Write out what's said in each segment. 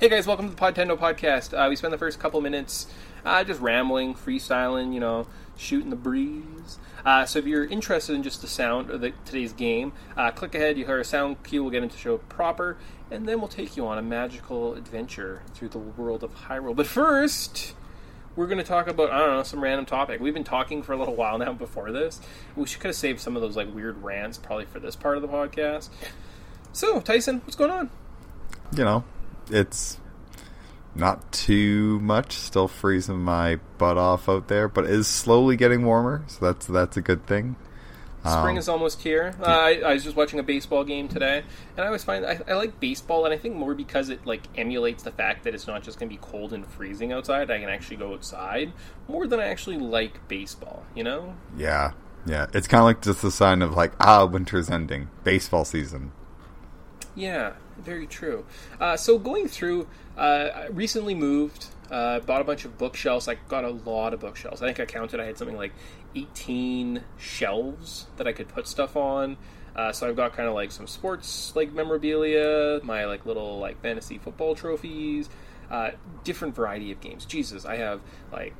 Hey guys, welcome to the Podtendo podcast. Uh, we spent the first couple minutes uh, just rambling, freestyling, you know, shooting the breeze. Uh, so if you're interested in just the sound of the, today's game, uh, click ahead. You hear a sound cue. We'll get into show proper, and then we'll take you on a magical adventure through the world of Hyrule. But first, we're going to talk about I don't know some random topic. We've been talking for a little while now before this. We should could have saved some of those like weird rants probably for this part of the podcast. So Tyson, what's going on? You know, it's not too much. Still freezing my butt off out there, but it is slowly getting warmer, so that's that's a good thing. Spring Um, is almost here. Uh, I, I was just watching a baseball game today, and I always find I, I like baseball, and I think more because it like emulates the fact that it's not just going to be cold and freezing outside. I can actually go outside more than I actually like baseball. You know? Yeah, yeah. It's kind of like just a sign of like ah, winter's ending, baseball season. Yeah, very true. Uh, so going through, uh, recently moved, uh, bought a bunch of bookshelves. I got a lot of bookshelves. I think I counted. I had something like eighteen shelves that I could put stuff on. Uh, so I've got kind of like some sports like memorabilia, my like little like fantasy football trophies, uh, different variety of games. Jesus, I have like.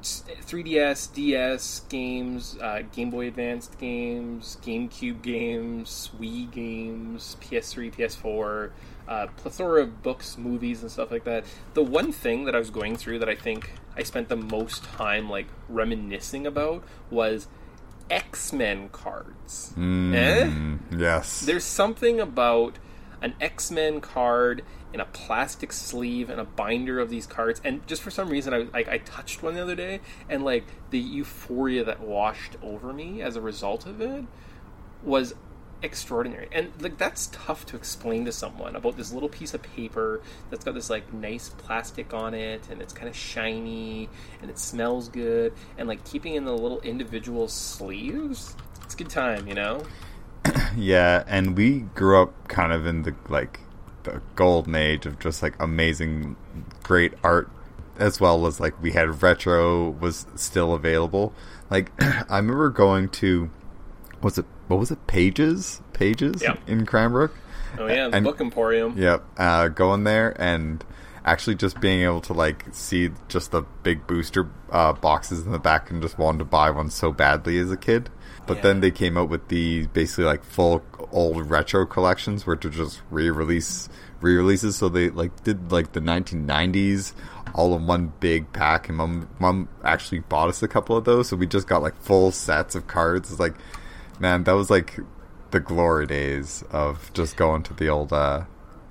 Uh, 3DS, DS games, uh, Game Boy Advanced games, GameCube games, Wii games, PS3, PS4, uh, plethora of books, movies, and stuff like that. The one thing that I was going through that I think I spent the most time like reminiscing about was X Men cards. Eh? Mm, Yes. There's something about an X Men card in a plastic sleeve and a binder of these cards, and just for some reason, I like I touched one the other day, and like the euphoria that washed over me as a result of it was extraordinary. And like that's tough to explain to someone about this little piece of paper that's got this like nice plastic on it, and it's kind of shiny, and it smells good, and like keeping in the little individual sleeves. It's good time, you know. Yeah, and we grew up kind of in the like the golden age of just like amazing, great art, as well as like we had retro was still available. Like I remember going to, was it what was it Pages Pages Yep. in Cranbrook? Oh yeah, the And- book emporium. Yep, uh, going there and actually just being able to like see just the big booster uh, boxes in the back and just wanted to buy one so badly as a kid. But Yeah. then they came out with the basically like full old retro collections, which are just re-release re-releases. So they like did like the 1990s all in one big pack, and mom mom actually bought us a couple of those. So we just got like full sets of cards. It's like, man, that was like the glory days of just going to the old uh,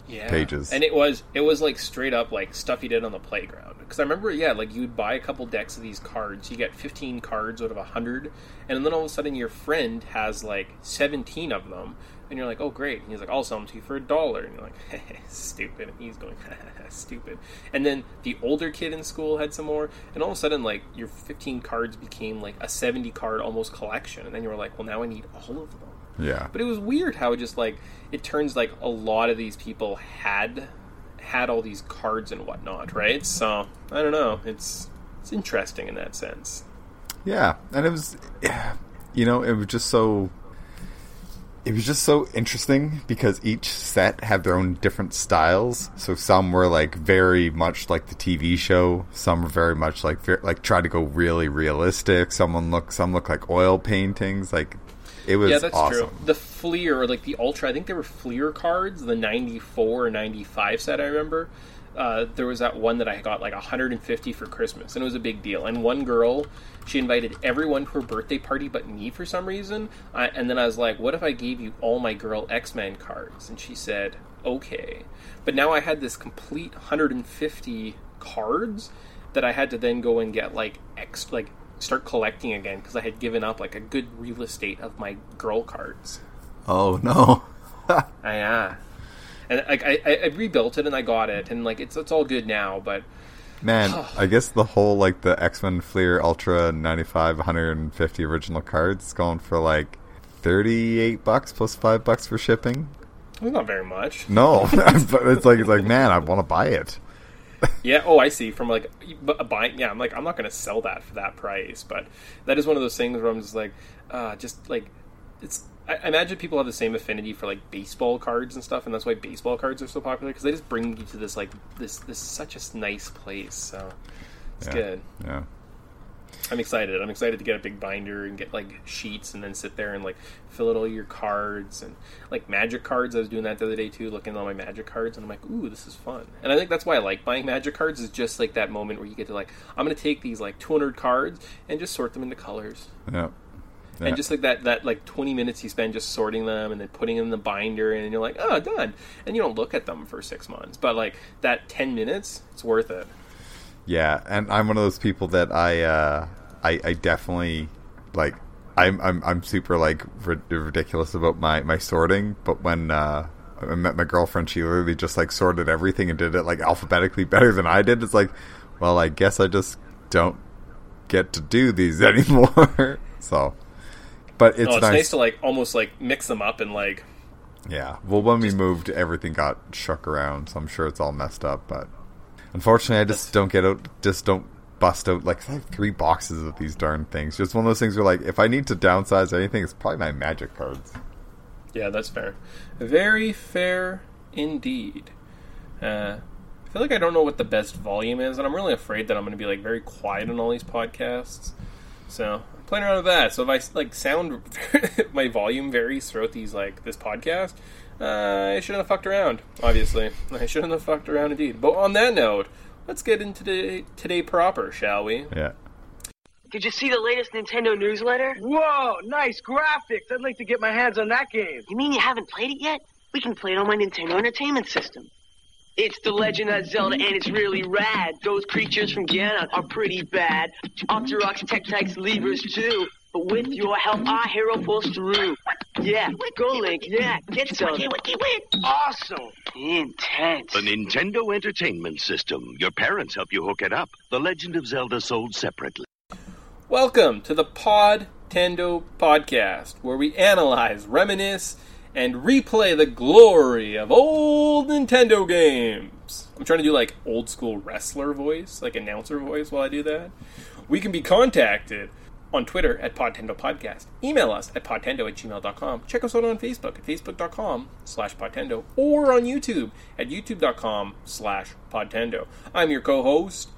yeah. pages. and it was it was like straight up like stuff you did on the playground. Because I remember, yeah, like you'd buy a couple decks of these cards. You get fifteen cards out of hundred, and then all of a sudden your friend has like seventeen of them, and you're like, oh great. And he's like, I'll sell them to you for a dollar, and you're like, stupid. And he's going, stupid. And then the older kid in school had some more, and all of a sudden like your fifteen cards became like a seventy card almost collection, and then you were like, well now I need all of them. Yeah. But it was weird how it just like it turns like a lot of these people had had all these cards and whatnot, right? So I don't know. It's it's interesting in that sense. Yeah, and it was, you know, it was just so. It was just so interesting because each set had their own different styles. So some were like very much like the TV show. Some were very much like like try to go really realistic. Someone look some look like oil paintings. Like it was yeah, that's awesome. true. The Fleer or like the Ultra, I think they were Fleer cards, the 94 or 95 set I remember. Uh, there was that one that I got like 150 for Christmas, and it was a big deal. And one girl, she invited everyone to her birthday party but me for some reason. I, and then I was like, "What if I gave you all my girl X Men cards?" And she said, "Okay." But now I had this complete 150 cards that I had to then go and get like X like start collecting again because I had given up like a good real estate of my girl cards. Oh no. Ah, yeah. And like I, I, I rebuilt it and I got it and like it's it's all good now, but Man, I guess the whole like the X Men Fleer Ultra 95 150 original cards going for like 38 bucks plus 5 bucks for shipping. it's not very much. No, but it's like it's like man, I want to buy it. Yeah. Oh, I see. From like bu- buying. Yeah, I'm like I'm not going to sell that for that price, but that is one of those things where I'm just like, uh, just like it's. I I imagine people have the same affinity for like baseball cards and stuff, and that's why baseball cards are so popular because they just bring you to this like this this such a nice place. So it's Yeah. good. Yeah. I'm excited. I'm excited to get a big binder and get like sheets and then sit there and like fill out all your cards and like magic cards. I was doing that the other day too, looking at all my magic cards and I'm like, ooh, this is fun. And I think that's why I like buying magic cards is just like that moment where you get to like, I'm gonna take these like 200 cards and just sort them into colors. Yeah. Yeah. And just like that, that like 20 minutes you spend just sorting them and then putting them in the binder and you're like, oh, done. And you don't look at them for six months, but like that 10 minutes, it's worth it. Yeah, and I'm one of those people that I uh, I, I definitely like. I'm I'm I'm super like rid- ridiculous about my my sorting, but when uh, I met my girlfriend, she literally just like sorted everything and did it like alphabetically better than I did. It's like, well, I guess I just don't get to do these anymore. so, but it's, oh, it's nice. nice to like almost like mix them up and like Yeah. Well, when we moved, everything got shook around, so I'm sure it's all messed up. But unfortunately, I just don't get out. Just don't bust out like I have three boxes of these darn things. Just one of those things where, like, if I need to downsize anything, it's probably my magic cards. Yeah, that's fair. Very fair indeed. Uh, I feel like I don't know what the best volume is, and I'm really afraid that I'm going to be like very quiet on all these podcasts. So I'm playing around with that. So if I like sound my volume varies throughout these like this podcast, uh, I shouldn't have fucked around. Obviously, I shouldn't have fucked around indeed. But on that note, let's get into today, today proper, shall we? Yeah. Did you see the latest Nintendo newsletter? Whoa, nice graphics. I'd like to get my hands on that game. You mean you haven't played it yet? We can play it on my Nintendo Entertainment System. It's The Legend of Zelda, and it's really rad. Those creatures from Ganon are pretty bad. Octoroks, Tektites, Leevers, too. But with your help, our hero pulls through. Yeah, go Link. Yeah, get Zelda. Awesome. Intense. The Nintendo Entertainment System. Your parents help you hook it up. The Legend of Zelda sold separately. Welcome to the Pod Tendo Podcast, where we analyze, reminisce, and replay the glory of old Nintendo games. I'm trying to do like old school wrestler voice, like announcer voice while I do that. We can be contacted on Twitter at Podtendo Podcast. Email us at podtendo at gmail.com. Check us out on Facebook at facebook.com slash podtendo or on YouTube at youtube.com slash podtendo. I'm your co-host,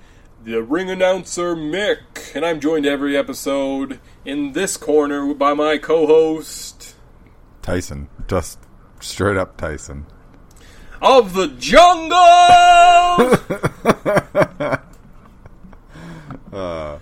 the ring announcer Mick, and I'm joined every episode in this corner by my co-host Tyson. Just straight up Tyson. of the jungle. Uh,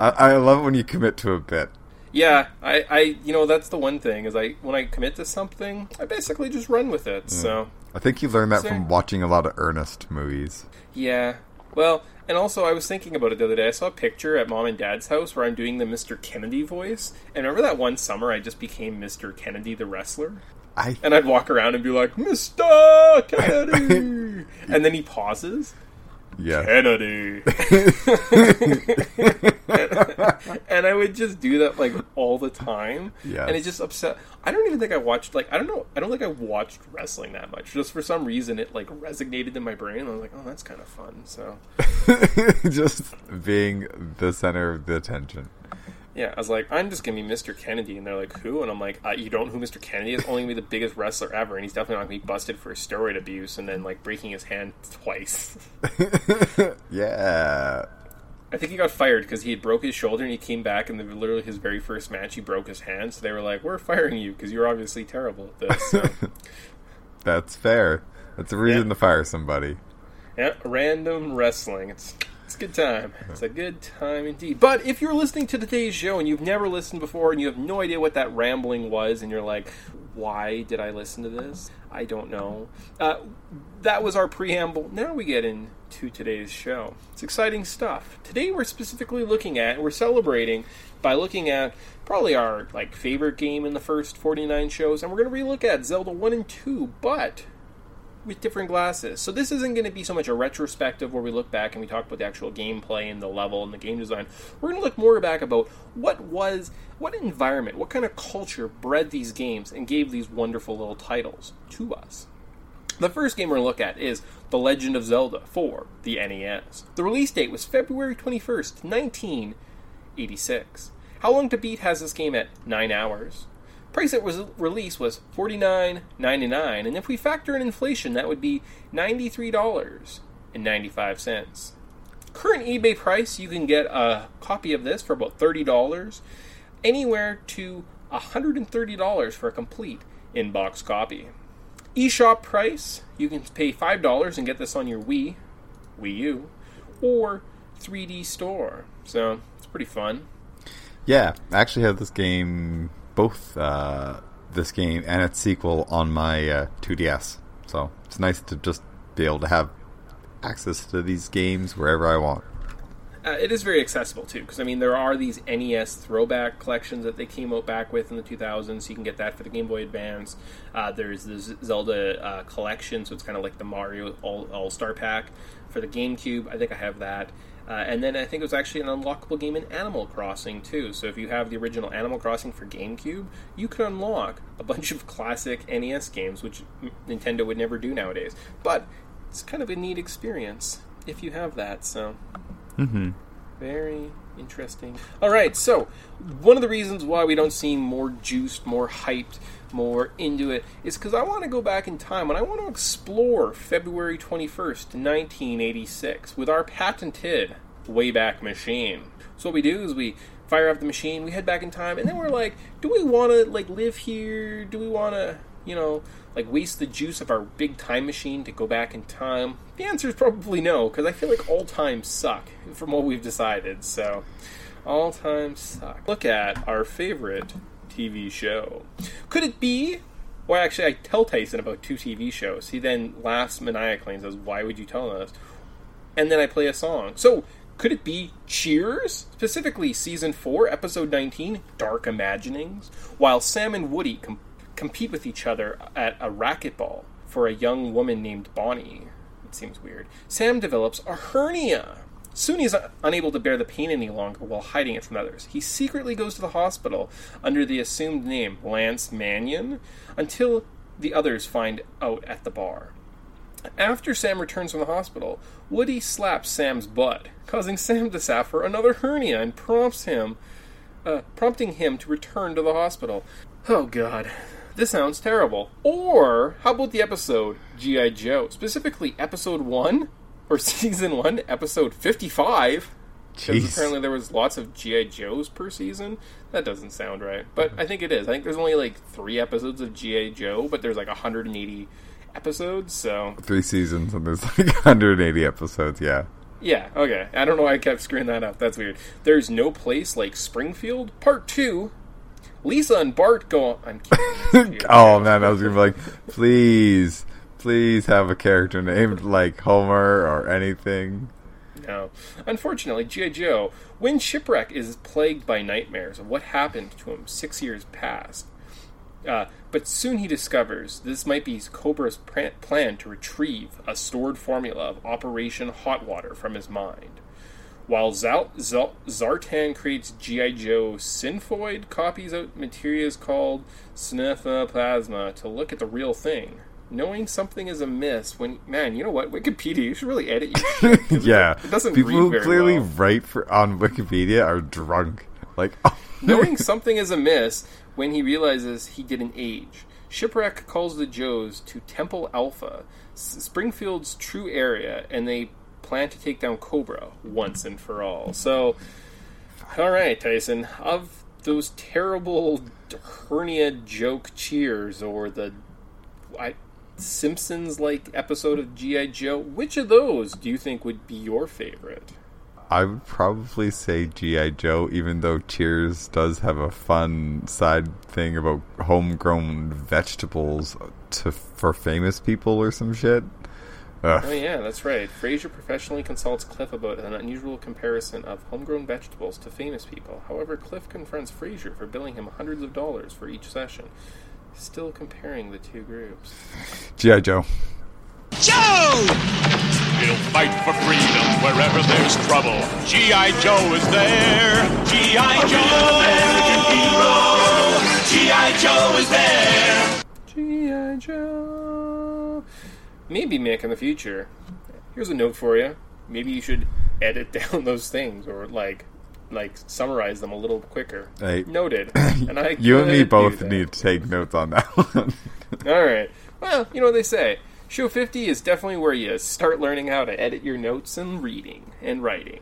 I, I love it when you commit to a bit. yeah, I, I, you know, that's the one thing is I when I commit to something, I basically just run with it. Hmm. So I think you learned that Same. from watching a lot of Ernest movies. yeah, well, and also I was thinking about it the other day. I saw a picture at mom and dad's house where I'm doing the Mr. Kennedy voice, and remember that one summer I just became Mr. Kennedy the wrestler. I And I'd walk around and be like, Mr. Kennedy! and then he pauses. Yeah. Kennedy. and I would just do that like all the time. Yes. And it just upset. I don't even think I watched like I don't know. I don't think I watched wrestling that much. Just for some reason, it like resonated in my brain. I was like, oh, that's kind of fun. So just being the center of the attention. Yeah, I was like, I'm just gonna be Mr. Kennedy, and they're like, who? And I'm like, uh, you don't know who Mr. Kennedy is? Only gonna be the biggest wrestler ever, and he's definitely not gonna be busted for steroid abuse and then like breaking his hand twice. Yeah. I think he got fired because he had broke his shoulder and he came back and the, literally his very first match he broke his hand. So they were like, "We're firing you because you're obviously terrible at this." So, That's fair. That's a reason Yeah. to fire somebody. yeah, random wrestling. It's it's a good time. It's a good time indeed. But if you're listening to today's show and you've never listened before and you have no idea what that rambling was, and you're like, "Why did I listen to this?" I don't know. Uh, that was our preamble. Now we get into today's show. It's exciting stuff. Today we're specifically looking at, we're celebrating by looking at probably our like favorite game in the first 49 shows, and we're going to relook at Zelda 1 and 2, but with different glasses. So this isn't going to be so much a retrospective where we look back and we talk about the actual gameplay and the level and the game design. We're going to look more back about what was, what environment, what kind of culture bred these games and gave these wonderful little titles to us. The first game we're going to look at is The Legend of Zelda for the NES. The release date was February 21st, 1986. How long to beat has this game at 9 hours? Price at was release was forty nine ninety nine, and if we factor in inflation, that would be ninety three dollars and ninety five cents. Current eBay price, you can get a copy of this for about thirty dollars, anywhere to hundred and thirty dollars for a complete in-box copy. eShop price, you can pay five dollars and get this on your Wii, Wii U, or 3D store. So it's pretty fun. Yeah, I actually have this game, both uh, this game and its sequel, on my uh, 2DS. So it's nice to just be able to have access to these games wherever I want. Uh, it is very accessible too, because I mean there are these NES throwback collections that they came out back with in the 2000s. So You can get that for the Game Boy Advance. Uh, there's the Zelda uh, collection, so it's kind of like the Mario All Star Pack for the GameCube. I think I have that. Uh, and then I think it was actually an unlockable game in Animal Crossing too. So if you have the original Animal Crossing for GameCube, you can unlock a bunch of classic NES games, which Nintendo would never do nowadays. But it's kind of a neat experience if you have that. So Mm-hmm. very interesting. All right, so one of the reasons why we don't seem more juiced, more hyped, more into it is because I want to go back in time and I want to explore February 21st, 1986, with our patented Wayback Machine. So what we do is we fire up the machine, we head back in time, and then we're like, do we want to like live here? Do we want to, you know, like waste the juice of our big time machine to go back in time? The answer is probably no, because I feel like all times suck from what we've decided. So, all times suck. Look at our favorite TV show. Could it be? Well, actually, I tell Tyson about two TV shows. He then laughs maniacally and says, "Why would you tell us?" And then I play a song. So, could it be Cheers? Specifically, season four, episode nineteen, Dark Imaginings, while Sam and Woody com- compete with each other at a racquetball for a young woman named Bonnie. It seems weird. Sam develops a hernia. Soon he's unable to bear the pain any longer while hiding it from others. He secretly goes to the hospital under the assumed name Lance Mannion until the others find out at the bar. After Sam returns from the hospital, Woody slaps Sam's butt, causing Sam to suffer another hernia and prompts him, uh, prompting him to return to the hospital. Oh God, this sounds terrible. Or how about the episode G.I. Joe? Specifically, episode 1 or season 1, episode 55. Because apparently there was lots of G.I. Joes per season. That doesn't sound right. But mm-hmm. I think it is. I think there's only like three episodes of G.I. Joe, but there's like 180 episodes, so. Three seasons and there's like 180 episodes. Yeah. Yeah, okay. I don't know why I kept screwing that up. That's weird. There's no place like Springfield. Part 2. Lisa and Bart go. On. I'm kidding. oh man, I was gonna be like, please, please have a character named like Homer or anything. No. Unfortunately, G.I. Joe, when Shipwreck is plagued by nightmares of what happened to him six years past. Uh, but soon he discovers this might be Cobra's plan to retrieve a stored formula of Operation Hot Water from his mind. While Zal- Zartan creates G.I. Joe Synthoid, copies out materials called Plasma to look at the real thing. Knowing something is amiss when man, you know what? Wikipedia, you should really edit your shit. yeah, it doesn't people who clearly well. write for on Wikipedia are drunk. Like, oh, Knowing something is amiss when he realizes he didn't age. Shipwreck calls the Joes to Temple Alpha, Springfield's true area, and they plan to take down Cobra once and for all. So, all right, Tyson, of those terrible hernia joke cheers or the I, Simpsons like episode of G.I. Joe, which of those do you think would be your favorite? I would probably say GI Joe, even though Cheers does have a fun side thing about homegrown vegetables to for famous people or some shit. Ugh. Oh yeah, that's right. Frasier professionally consults Cliff about an unusual comparison of homegrown vegetables to famous people. However, Cliff confronts Frasier for billing him hundreds of dollars for each session. Still comparing the two groups. GI Joe. Joe! He'll fight for freedom wherever there's trouble. G.I. Joe is there. G.I. Joe, G.I. Joe is there. G.I. Joe. Maybe, Mick, in the future. Here's a note for you. Maybe you should edit down those things or, like, like summarize them a little quicker. Hey. Noted. And I You and me both need to take notes on that one. All right. Well, you know what they say. Show 50 is definitely where you start learning how to edit your notes and reading and writing.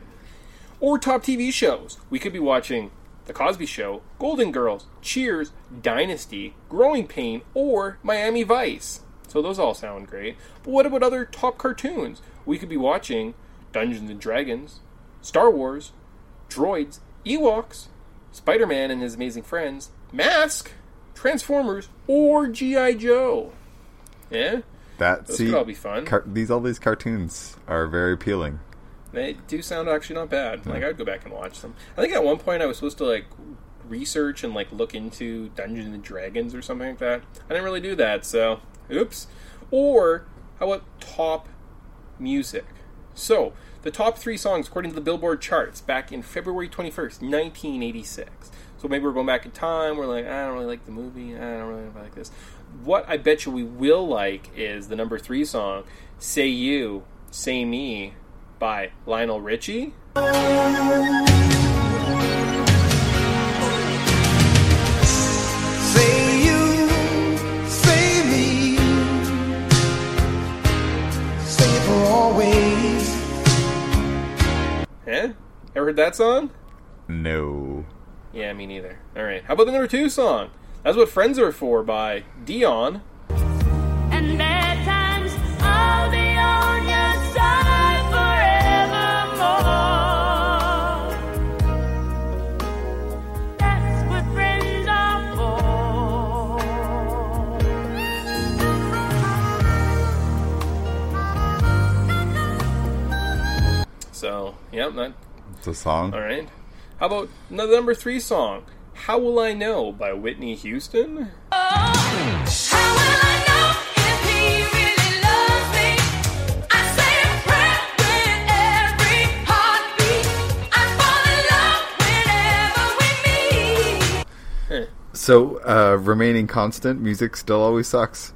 Or top TV shows. We could be watching The Cosby Show, Golden Girls, Cheers, Dynasty, Growing Pain, or Miami Vice. So those all sound great. But what about other top cartoons? We could be watching Dungeons and Dragons, Star Wars, Droids, Ewoks, Spider Man and His Amazing Friends, Mask, Transformers, or G.I. Joe. Yeah? that Those see, could all be fun. car- these all these cartoons are very appealing. They do sound actually not bad. Like I'd go back and watch them. I think at one point I was supposed to like research and like look into Dungeons and Dragons or something like that. I didn't really do that, so oops. Or how about top music? So the top three songs according to the Billboard charts back in February twenty first, nineteen eighty six. So maybe we're going back in time. We're like, I don't really like the movie. I don't really like this. What I bet you we will like is the number three song, "Say You, Say Me," by Lionel Richie. Ever heard that song? No. Yeah, me neither. All right. How about the number two song? That's what Friends Are For by Dionne. And bad times, I'll be on your side forevermore. That's what friends are So, yep, that, It's a song. all right. How about the number three song? How Will I Know by Whitney Houston? How will I know if he really loves me? I say a prayer with every heartbeat. I fall in love whenever we meet. So, uh, remaining constant, music still always sucks.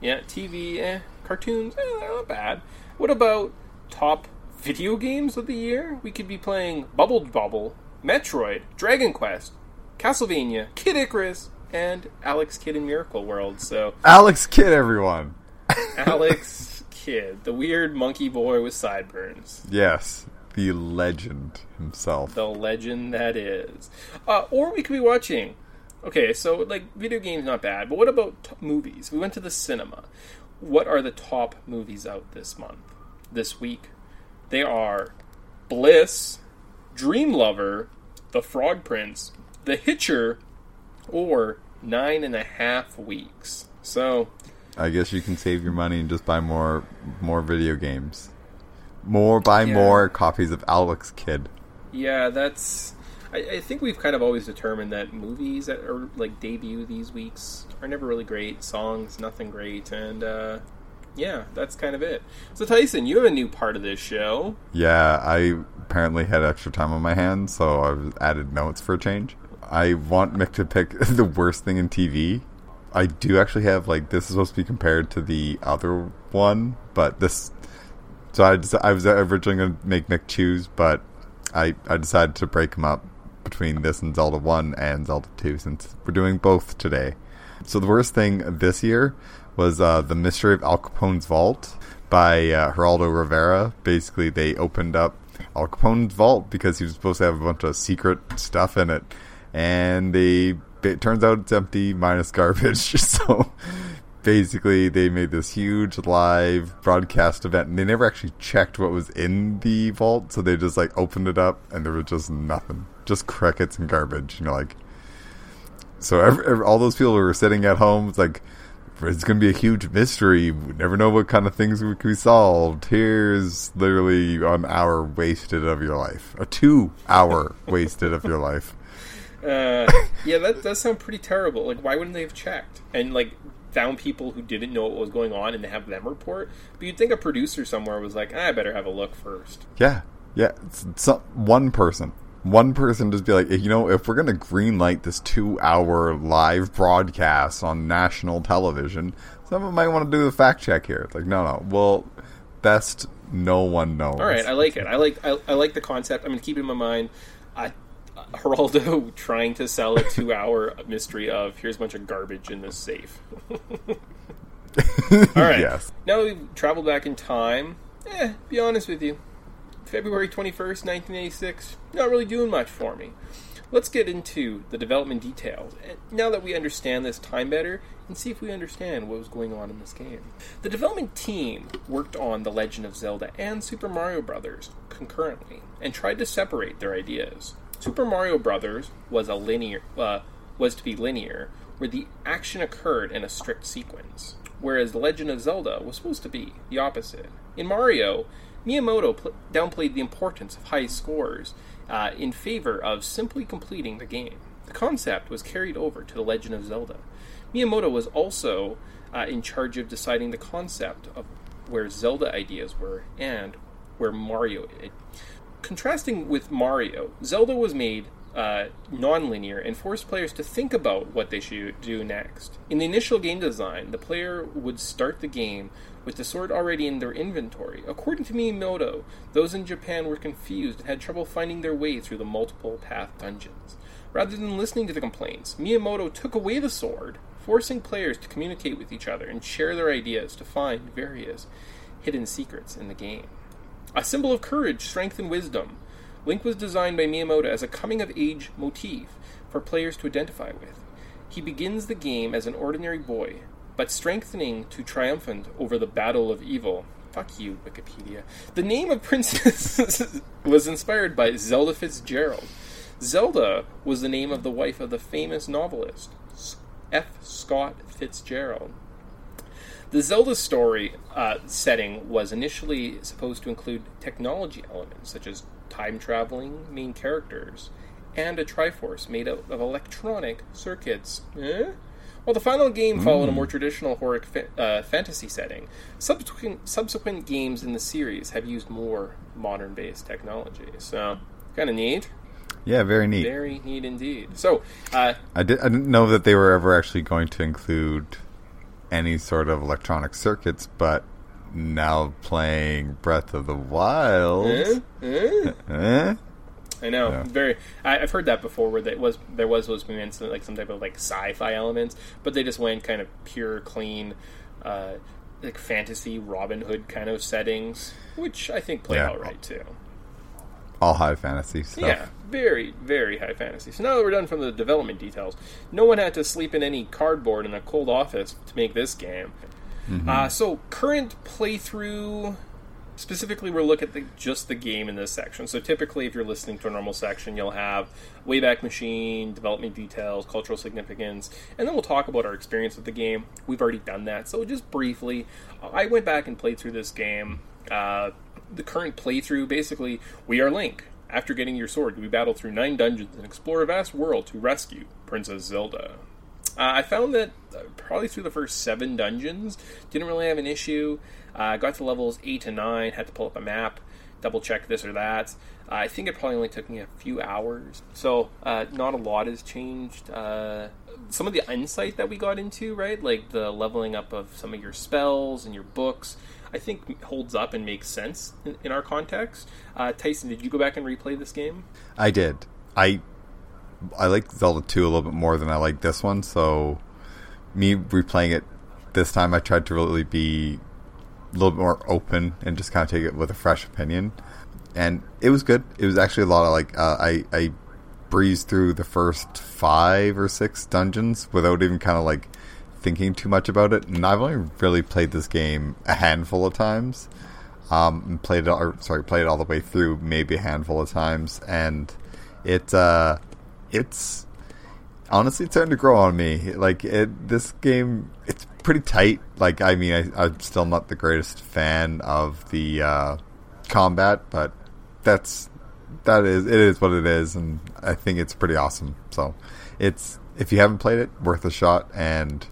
Yeah, TV, eh. Cartoons, eh, they're not bad. What about top video games of the year? We could be playing Bubble Bobble, Metroid, Dragon Quest, Castlevania, Kid Icarus, and Alex Kidd in Miracle World. So, Alex Kidd, everyone. Alex Kidd, the weird monkey boy with sideburns. Yes, the legend himself. The legend that is. Uh, or we could be watching. Okay, so like video games not bad, but what about t- movies? We went to the cinema. What are the top movies out this month, this week? They are Bliss, Dream Lover, The Frog Prince, The Hitcher, or Nine and a Half Weeks. So I guess you can save your money and just buy more more video games. More buy Yeah. more copies of Alex Kidd. Yeah, that's. I, I think we've kind of always determined that movies that are like debut these weeks are never really great. Songs, nothing great, and uh, yeah, that's kind of it. So Tyson, you have a new part of this show. Yeah, I apparently had extra time on my hands, so I've added notes for a change. I want Mick to pick the worst thing in TV. I do actually have like this is supposed to be compared to the other one, but this. So I, dec- I was originally going to make Mick choose, but I I decided to break them up between this and Zelda One and Zelda Two since we're doing both today. So the worst thing this year was uh, the Mystery of Al Capone's Vault by uh, Geraldo Rivera. Basically, they opened up Al Capone's vault because he was supposed to have a bunch of secret stuff in it, and they it turns out it's empty minus garbage. so basically, they made this huge live broadcast event, and they never actually checked what was in the vault. So they just like opened it up, and there was just nothing, just crickets and garbage. You know, like, so every, every, all those people who were sitting at home, it's like it's going to be a huge mystery. We never know what kind of things we can be solved. Here's literally an hour wasted of your life, a two hour wasted of your life. Uh, yeah, that does sound pretty terrible. Like, why wouldn't they have checked and like found people who didn't know what was going on and have them report? But you'd think a producer somewhere was like, "Ah, I better have a look first. Yeah, yeah. It's, some, one person, one person just be like, you know, if we're gonna greenlight this two-hour live broadcast on national television, someone might want to do the fact check here. It's like, no, no. Well, best no one knows. All right, I like it. I like I, I like the concept. I'm going to keep it in my mind. uh, Geraldo trying to sell a two-hour mystery of here's a bunch of garbage in this safe. All right. Yes. Now we've traveled back in time, eh, be honest with you. February 21st, 1986, not really doing much for me. Let's get into the development details. Now that we understand this time better, and see if we understand what was going on in this game. The development team worked on The Legend of Zelda and Super Mario Bros. concurrently and tried to separate their ideas. Super Mario Bros. was a linear uh, was to be linear, where the action occurred in a strict sequence, whereas The Legend of Zelda was supposed to be the opposite. In Mario, Miyamoto pl- downplayed the importance of high scores uh, in favor of simply completing the game. The concept was carried over to The Legend of Zelda. Miyamoto was also uh, in charge of deciding the concept of where Zelda ideas were and where Mario. It. Contrasting with Mario, Zelda was made uh, non-linear and forced players to think about what they should do next. In the initial game design, the player would start the game with the sword already in their inventory. According to Miyamoto, those in Japan were confused and had trouble finding their way through the multiple path dungeons. Rather than listening to the complaints, Miyamoto took away the sword, forcing players to communicate with each other and share their ideas to find various hidden secrets in the game. A symbol of courage, strength, and wisdom, Link was designed by Miyamoto as a coming of age motif for players to identify with. He begins the game as an ordinary boy, but strengthening to triumphant over the battle of evil. Fuck you, Wikipedia. The name of Princess was inspired by Zelda Fitzgerald. Zelda was the name of the wife of the famous novelist F. Scott Fitzgerald. The Zelda story uh, setting was initially supposed to include technology elements such as time traveling main characters and a Triforce made out of electronic circuits. Eh? While the final game followed a more traditional horror uh, fantasy setting, subsequent, subsequent games in the series have used more modern based technology. So, kind of neat. Yeah, very neat. Very neat indeed. So, uh, I, did, I didn't know that they were ever actually going to include any sort of electronic circuits, but now playing Breath of the Wild. eh? Eh? I know. Yeah. Very. I, I've heard that before, where that was there was supposed to be like some type of like sci-fi elements, but they just went kind of pure, clean, uh, like fantasy Robin Hood kind of settings, which I think play Yeah. out right too. All high fantasy stuff. Yeah, very, very high fantasy. So now that we're done from the development details, no one had to sleep in any cardboard in a cold office to make this game. Uh, so current playthrough, specifically, we'll look at the, just the game in this section. So typically, if you're listening to a normal section, you'll have Wayback Machine, development details, cultural significance, and then we'll talk about our experience with the game. We've already done that, so just briefly, I went back and played through this game. Uh, the current playthrough, basically, we are Link. After getting your sword, we battle through nine dungeons and explore a vast world to rescue Princess Zelda. Uh, I found that uh, probably through the first seven dungeons, didn't really have an issue. Uh, got to levels eight to nine, had to pull up a map, double check this or that. Uh, I think it probably only took me a few hours, so uh, not a lot has changed. Uh, some of the insight that we got into, right, like the leveling up of some of your spells and your books, I think holds up and makes sense in, in our context. Uh, Tyson, did you go back and replay this game? I did. I I like Zelda 2 a little bit more than I like this one, so me replaying it this time I tried to really be a little bit more open and just kind of take it with a fresh opinion. And it was good. It was actually a lot of like uh, I I breezed through the first 5 or 6 dungeons without even kind of like thinking too much about it. And I've only really played this game a handful of times. Um, played it, or, sorry, played it all the way through maybe a handful of times, and it uh, it's honestly starting to grow on me. Like it, this game, it's pretty tight. Like I mean, I, I'm still not the greatest fan of the uh, combat, but that's that is it is what it is, and I think it's pretty awesome. So it's if you haven't played it, worth a shot, and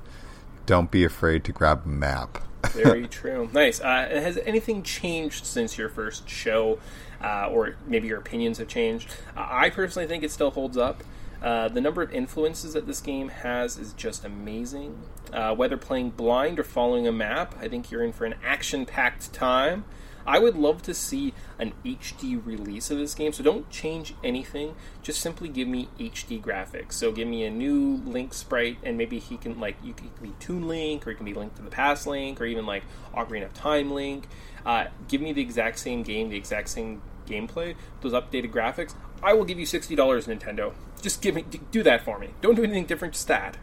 don't be afraid to grab a map. Very true. Nice. Uh, has anything changed since your first show, uh, or maybe your opinions have changed? Uh, I personally think it still holds up. Uh, the number of influences that this game has is just amazing. Uh, whether playing blind or following a map, I think you're in for an action-packed time. I would love to see an HD release of this game. So don't change anything. Just simply give me HD graphics. So give me a new Link sprite, and maybe he can like you can be Toon Link, or it can be Link to the Past Link, or even like Ocarina of Time Link. Uh, give me the exact same game, the exact same gameplay, those updated graphics. I will give you sixty dollars, Nintendo. Just give me do that for me. Don't do anything different. Just that.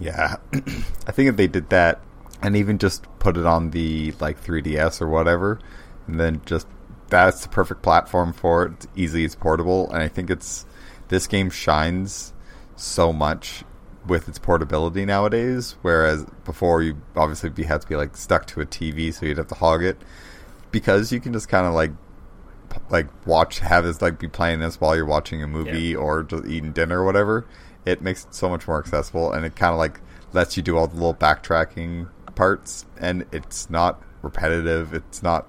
Yeah, I think if they did that, and even just put it on the like 3DS or whatever, and then just that's the perfect platform for it. It's easy, it's portable, and I think it's this game shines so much with its portability nowadays. Whereas before, you obviously be had to be like stuck to a TV, so you'd have to hog it. Because you can just kind of like like watch have this like be playing this while you're watching a movie Yeah. or just eating dinner or whatever. It makes it so much more accessible, and it kind of like lets you do all the little backtracking parts, and it's not repetitive. It's not.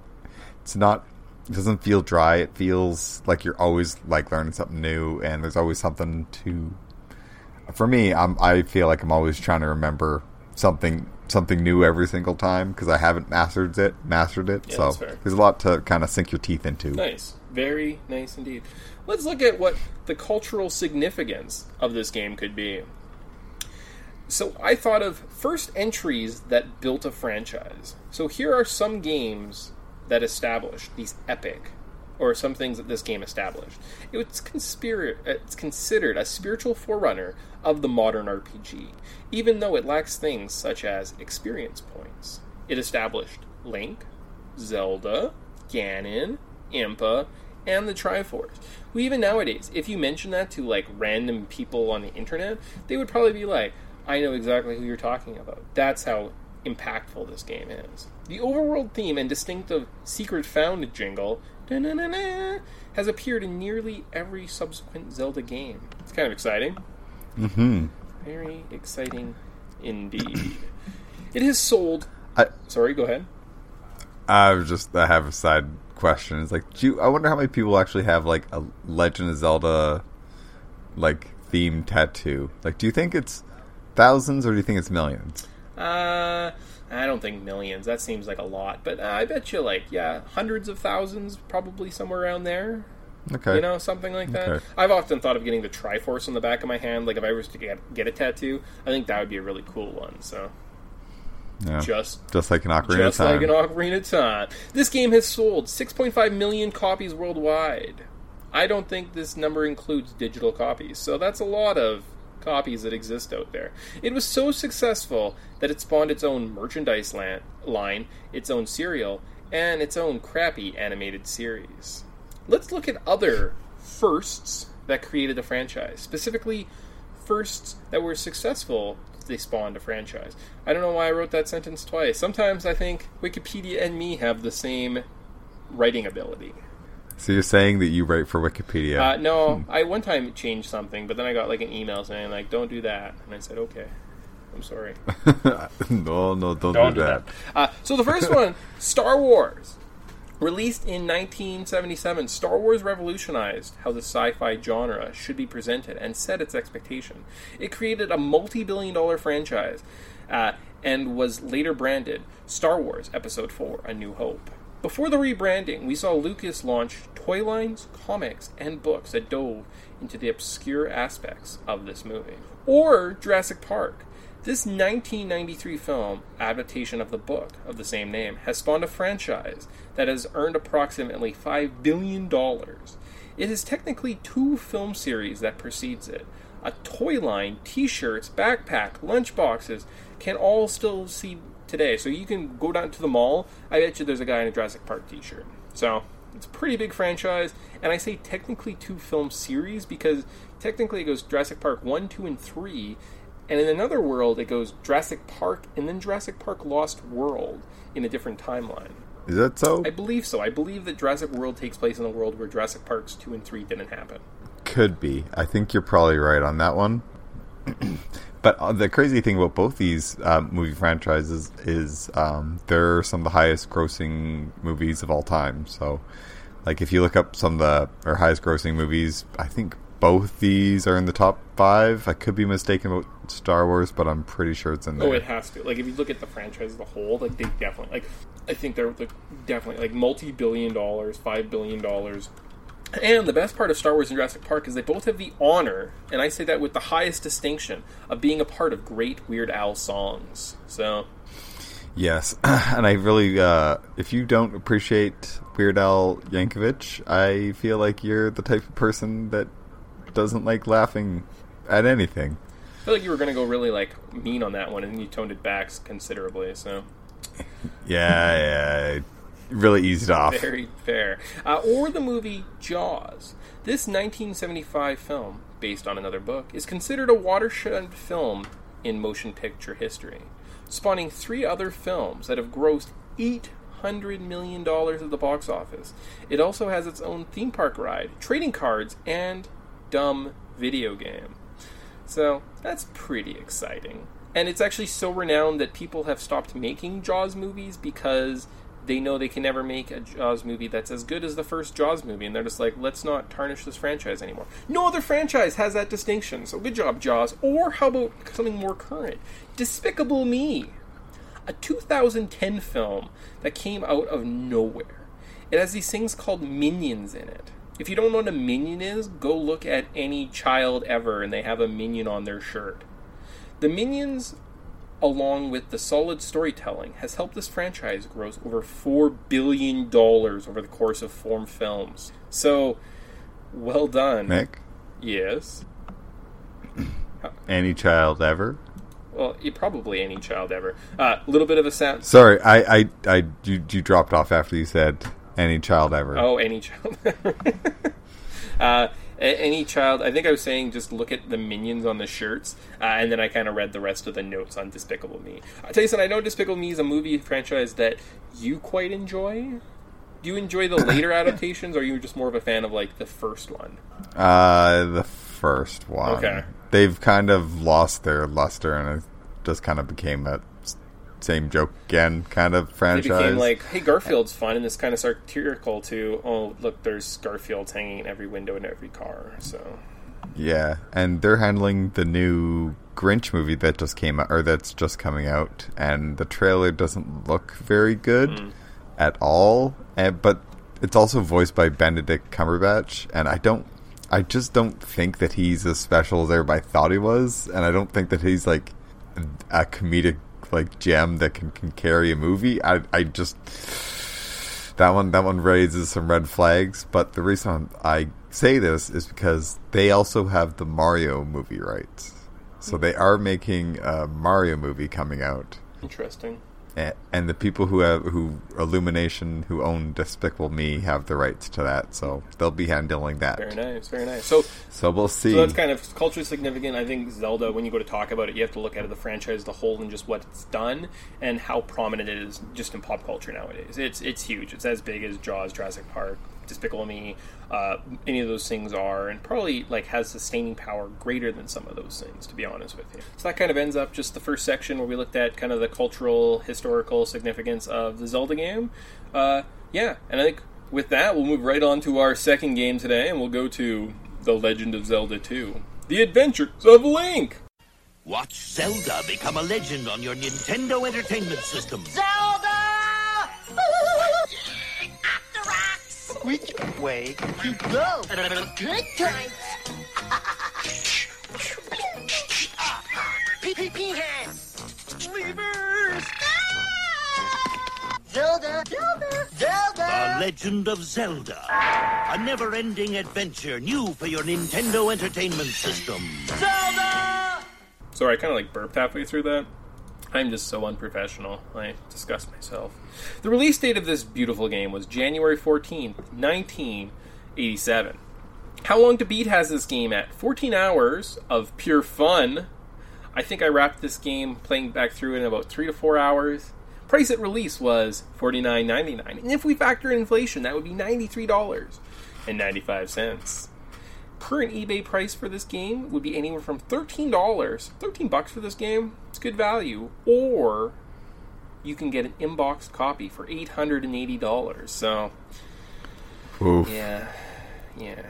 It's not. It doesn't feel dry. It feels like you're always like learning something new, and there's always something to. For me, I'm. I feel like I'm always trying to remember something something new every single time because I haven't mastered it. Mastered it, Yeah, so there's a lot to kind of sink your teeth into. Nice. Very nice indeed. Let's look at what the cultural significance of this game could be. So I thought of first entries that built a franchise. So here are some games that established these epic, or some things that this game established. It's, conspira- it's considered a spiritual forerunner of the modern RPG, even though it lacks things such as experience points. It established Link, Zelda, Ganon, Impa, and the Triforce. Who even nowadays, if you mention that to like random people on the internet, they would probably be like, I know exactly who you're talking about. That's how impactful this game is. The overworld theme and distinctive secret found jingle has appeared in nearly every subsequent Zelda game. It's kind of exciting. Hmm. Very exciting indeed. It has sold. I Sorry, go ahead. I was just I have a side question. It's like, do you, I wonder how many people actually have like a Legend of Zelda like theme tattoo. Like, do you think it's thousands or do you think it's millions? Uh, I don't think millions. That seems like a lot, but uh, I bet you like yeah, hundreds of thousands, probably somewhere around there. Okay, You know, something like that. Okay. I've often thought of getting the Triforce on the back of my hand. Like if I was to get get a tattoo, I think that would be a really cool one. So yeah. just just like an Ocarina just of Time. like an Ocarina of Time. This game has sold 6.5 million copies worldwide. I don't think this number includes digital copies, so that's a lot of copies that exist out there. It was so successful that it spawned its own merchandise lan- line, its own cereal, and its own crappy animated series. Let's look at other firsts that created the franchise, specifically firsts that were successful they spawned a franchise. I don't know why I wrote that sentence twice. Sometimes I think Wikipedia and me have the same writing ability. So you're saying that you write for Wikipedia? Uh, no, I one time changed something, but then I got like an email saying like, "Don't do that," and I said, "Okay, I'm sorry." no, no, don't, Don't do that. Uh, so the first one, Star Wars, released in 1977. Star Wars revolutionized how the sci-fi genre should be presented and set its expectation. It created a multi-billion-dollar franchise uh, and was later branded Star Wars Episode 4: A New Hope. Before the rebranding, we saw Lucas launch toy lines, comics, and books that dove into the obscure aspects of this movie. Or Jurassic Park. This 1993 film, adaptation of the book of the same name, has spawned a franchise that has earned approximately $5 billion. It is technically two film series that precedes it. A toy line, t shirts, backpack, lunchboxes can all still see today. So you can go down to the mall. I bet you there's a guy in a Jurassic Park t shirt. So it's a pretty big franchise. And I say technically two film series because technically it goes Jurassic Park 1, 2, and 3. And in another world, it goes Jurassic Park and then Jurassic Park Lost World in a different timeline. Is that so? I believe so. I believe that Jurassic World takes place in a world where Jurassic Parks 2 and 3 didn't happen. Could be. I think you're probably right on that one. but uh, the crazy thing about both these um, movie franchises is um, they're some of the highest grossing movies of all time. So, like, if you look up some of the or highest grossing movies, I think both these are in the top five. I could be mistaken about Star Wars, but I'm pretty sure it's in there. Oh, it has to. Like, if you look at the franchise as a whole, like they definitely, like, I think they're like definitely like multi-billion dollars, five billion dollars. And the best part of Star Wars and Jurassic Park is they both have the honor, and I say that with the highest distinction, of being a part of great Weird Al songs. So, Yes, and I really, uh, if you don't appreciate Weird Al Yankovic, I feel like you're the type of person that doesn't like laughing at anything. I feel like you were going to go really like mean on that one, and you toned it back considerably. So, Yeah, yeah, really eased off. Very fair. Uh, or the movie Jaws. This 1975 film, based on another book, is considered a watershed film in motion picture history, spawning three other films that have grossed $800 million at the box office. It also has its own theme park ride, trading cards, and dumb video game. So that's pretty exciting. And it's actually so renowned that people have stopped making Jaws movies because they know they can never make a Jaws movie that's as good as the first Jaws movie. And they're just like, let's not tarnish this franchise anymore. No other franchise has that distinction. So good job, Jaws. Or how about something more current? Despicable Me. A 2010 film that came out of nowhere. It has these things called minions in it. If you don't know what a minion is, go look at any child ever and they have a minion on their shirt. The minions, along with the solid storytelling, has helped this franchise gross over $4 billion over the course of four films. So, well done. Nick, Yes. any child ever? Well, you probably any child ever. A uh, little bit of a sound. Sorry, I, I, I, you, you dropped off after you said any child ever. Oh, any child. uh, a- any child. I think I was saying just look at the minions on the shirts, uh, and then I kind of read the rest of the notes on Despicable Me. I'll tell you something. I know Despicable Me is a movie franchise that you quite enjoy. Do you enjoy the later adaptations, or are you just more of a fan of like the first one? Uh, the first one. Okay. They've kind of lost their luster, and it just kind of became s- same joke again kind of They franchise. became like, hey, Garfield's fun, and this kind of satirical to, oh, look, there's Garfields hanging in every window in every car. So Yeah, and they're handling the new Grinch movie that just came out, or that's just coming out, and the trailer doesn't look very good hmm. at all. And, but it's also voiced by Benedict Cumberbatch, and I don't, I just don't think that he's as special as everybody thought he was, and I don't think that he's like a comedic like gem that can, can carry a movie. I, I just that one that one raises some red flags. But the reason I say this is because they also have the Mario movie rights, so they are making a Mario movie coming out. interesting. A- And the people who have who Illumination who own Despicable Me have the rights to that, so they'll be handling that. Very nice, very nice. So So we'll see. So that's kind of culturally significant. I think Zelda, when you go to talk about it, you have to look at the franchise as a whole and just what it's done and how prominent it is just in pop culture nowadays. It's it's huge. It's as big as Jaws, Jurassic Park, Despicable Me. Uh, any of those things are, and probably like has sustaining power greater than some of those things. To be honest with you, so that kind of ends up just the first section where we looked at kind of the cultural, historical significance of the Zelda game. Uh, yeah, and I think with that, we'll move right on to our second game today, and we'll go to The Legend of Zelda 2 The Adventures of Link. Watch Zelda become a legend on your Nintendo Entertainment System. Zelda! Which way to go? Good times. Pee pee pee hands. Levers. Ah! Zelda. Zelda. Zelda. The Zelda. Legend of Zelda. A never ending adventure new for your Nintendo Entertainment System. Zelda. Sorry, I kind of like burped halfway through that. I'm just so unprofessional. I disgust myself. The release date of this beautiful game was January 14th, 1987. How long to beat has this game at? 14 hours of pure fun. I think I wrapped this game playing back through in about 3 to 4 hours. Price at release was $49.99. And if we factor in inflation, that would be $93.95 current eBay price for this game would be anywhere from thirteen dollars, thirteen bucks for this game. Good value, or you can get an inboxed copy for eight hundred and eighty dollars. So Oof. yeah, yeah.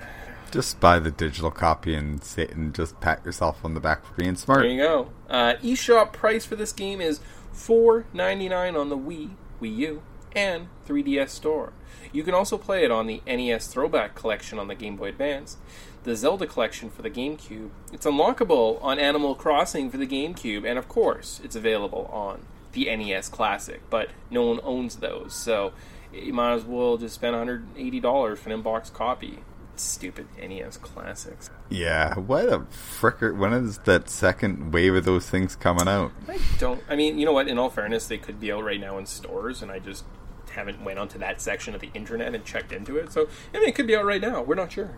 Just buy the digital copy and sit and just pat yourself on the back for being smart. There you go. Uh, eShop price for this game is four ninety nine on the Wii, Wii U, and 3DS store. You can also play it on the NES Throwback Collection on the Game Boy Advance, the Zelda Collection for the GameCube. It's unlockable on Animal Crossing for the GameCube, and of course, it's available on the NES Classic. But no one owns those, so you might as well just spend one hundred eighty dollars for an in-box copy. Stupid NES Classics. Yeah, what a fricker! When is that second wave of those things coming out? I don't. I mean, you know what? In all fairness, they could be out right now in stores, and I just haven't went onto that section of the internet and checked into it. So I mean, it could be out right now. We're not sure.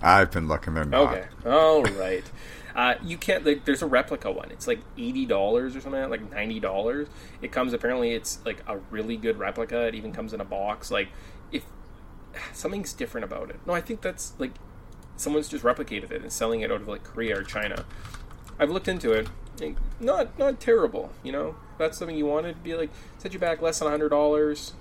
I've been looking. They're not. Okay. All right. Uh, you can't. Like, there's a replica one. It's like eighty dollars or something, like ninety dollars. It comes. Apparently, it's like a really good replica. It even comes in a box. Like, if something's different about it. No, I think that's like someone's just replicated it and selling it out of like Korea or China. I've looked into it. Not not terrible. You know, that's something you wanted to be like set you back less than hundred dollars.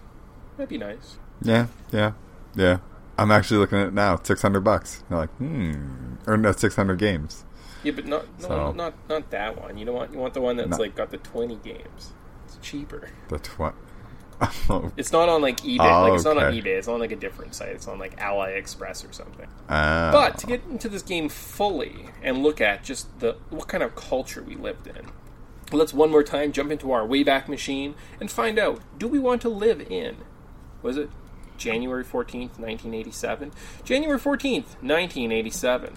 That'd be nice. Yeah, yeah, yeah. I'm actually looking at it now. Six hundred bucks. You're like, hmm, or no, six hundred games. Yeah, but not no, So- not not that one. You don't want you want the one that's No. like got the twenty games. It's cheaper. The tw- It's not on like eBay. Oh, like it's not on eBay. It's on like a different site. It's on like AliExpress or something. Uh, But to get into this game fully and look at just the what kind of culture we lived in, let's one more time jump into our Wayback Machine and find out: Do we want to live in? Was it January fourteenth, nineteen eighty-seven? January fourteenth, nineteen eighty-seven.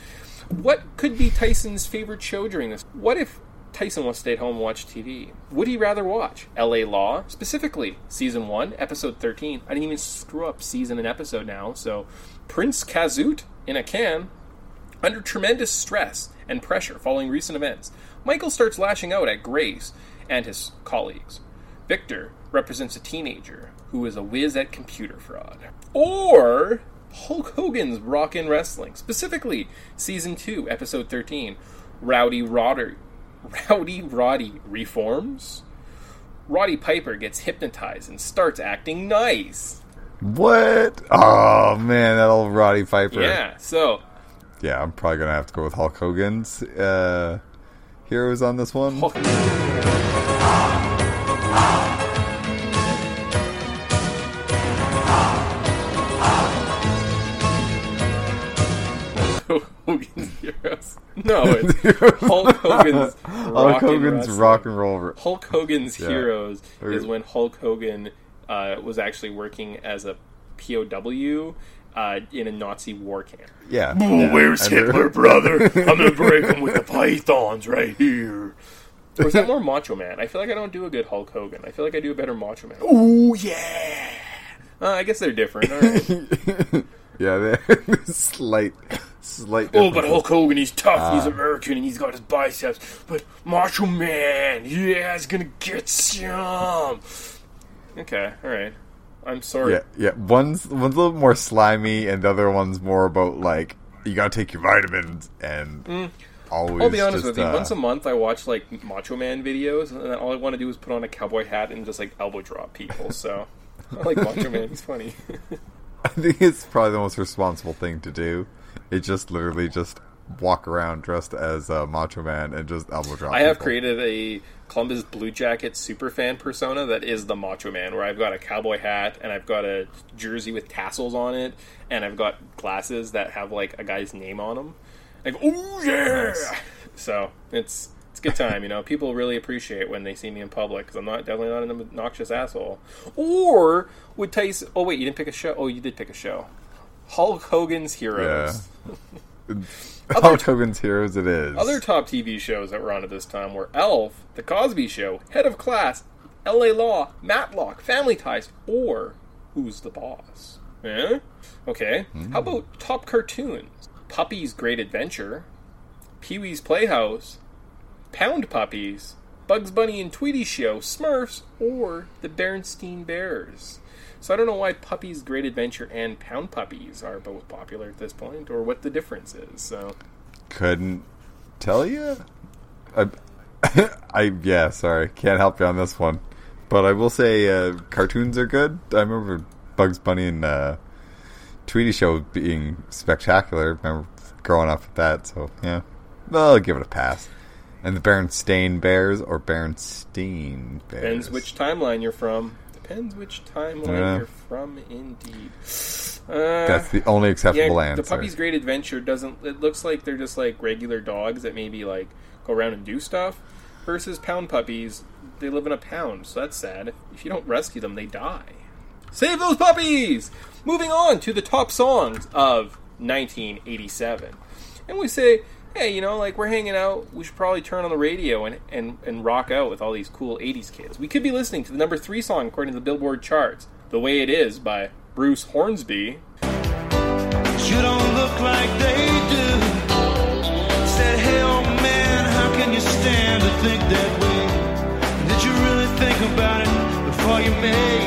What could be Tyson's favorite show during this? What if Tyson wants to stay at home and watch TV? Would he rather watch L.A. Law, specifically season one, episode thirteen? I didn't even screw up season and episode now. So, Prince Kazoot in a can. Under tremendous stress and pressure following recent events, Michael starts lashing out at Grace and his colleagues. Victor represents a teenager who is a whiz at computer fraud. Or Hulk Hogan's Rock 'n' Wrestling, specifically Season 2, Episode 13, Rowdy Rodder. Rowdy Roddy reforms? Roddy Piper gets hypnotized and starts acting nice. what? Oh man, that old Roddy Piper. Yeah, so yeah. I'm probably gonna have to go with Hulk Hogan's uh, heroes on this one. Hulk- Hogan's Heroes. No, it's Hulk Hogan's Hulk Rock and Hogan's Wrestling. rock and roll. Hulk Hogan's Yeah. Heroes is when Hulk Hogan uh, was actually working as a POW uh, in a Nazi war camp. Yeah. Oh, yeah. where's I remember- Hitler, brother? I'm gonna break him with the pythons right here. Or is that more Macho Man? I feel like I don't do a good Hulk Hogan. I feel like I do a better Macho Man. Oh yeah. Uh, I guess they're different. Right. yeah, they're slight, slight. Oh, but. Hulk Hogan, he's tough. Ah. he's American, and he's got his biceps. But Macho Man, yeah, he's gonna get some. okay, all right. I'm sorry. Yeah, yeah. One's one's a little more slimy, and the other one's more about like you gotta take your vitamins and always. Mm. I'll be honest just, with you. uh, Once a month, I watch like Macho Man videos, and then all I want to do is put on a cowboy hat and just like elbow drop people. So I like Macho Man. He's funny. I think it's probably the most responsible thing to do. It just literally just walk around dressed as a Macho Man and just elbow drop. I have people. created a Columbus Blue Jacket superfan persona that is the Macho Man, where I've got a cowboy hat and I've got a jersey with tassels on it, and I've got glasses that have like a guy's name on them. Like, oh yeah! So it's it's a good time, you know. People really appreciate when they see me in public because I'm not definitely not an obnoxious asshole. Or would Tyson? Oh wait, you didn't pick a show. Oh, you did pick a show. Hulk Hogan's Heroes. Hulk Hogan's Heroes. It is. Other top TV shows that were on at this time were ALF, The Cosby Show, Head of Class, L.A. Law, Matlock, Family Ties, or Who's the Boss? Eh? Okay. How about top cartoons? Puppy's Great Adventure, Pee Wee's Playhouse, Pound Puppies, Bugs Bunny and Tweety Show, Smurfs, or The Bernstein Bears. So I don't know why Puppy's Great Adventure and Pound Puppies are both popular at this point, or what the difference is. So couldn't tell you. I, I yeah, sorry, can't help you on this one. But I will say uh, cartoons are good. I remember Bugs Bunny and uh, Tweety Show being spectacular. Remember growing up with that, so yeah. Well, I'll give it a pass. And the Berenstain Bears or Berenstein Bears? Depends which timeline you're from. Depends which timeline Yeah. you're from, indeed. Uh, That's the only acceptable yeah, answer. The Puppy's Great Adventure doesn't. It looks like they're just like regular dogs that maybe like go around and do stuff. Versus pound puppies, they live in a pound, so that's sad. If you don't rescue them, they die. Save those puppies! Moving on to the top songs of 1987, and we say, hey, you know, like we're hanging out, we should probably turn on the radio and and and rock out with all these cool 80s kids. We could be listening to the number three song according to the Billboard charts, "The Way It Is" by Bruce Hornsby. You don't look like they do. Said, hey, man, how can you stand to think that way? Did you really think about it before you the.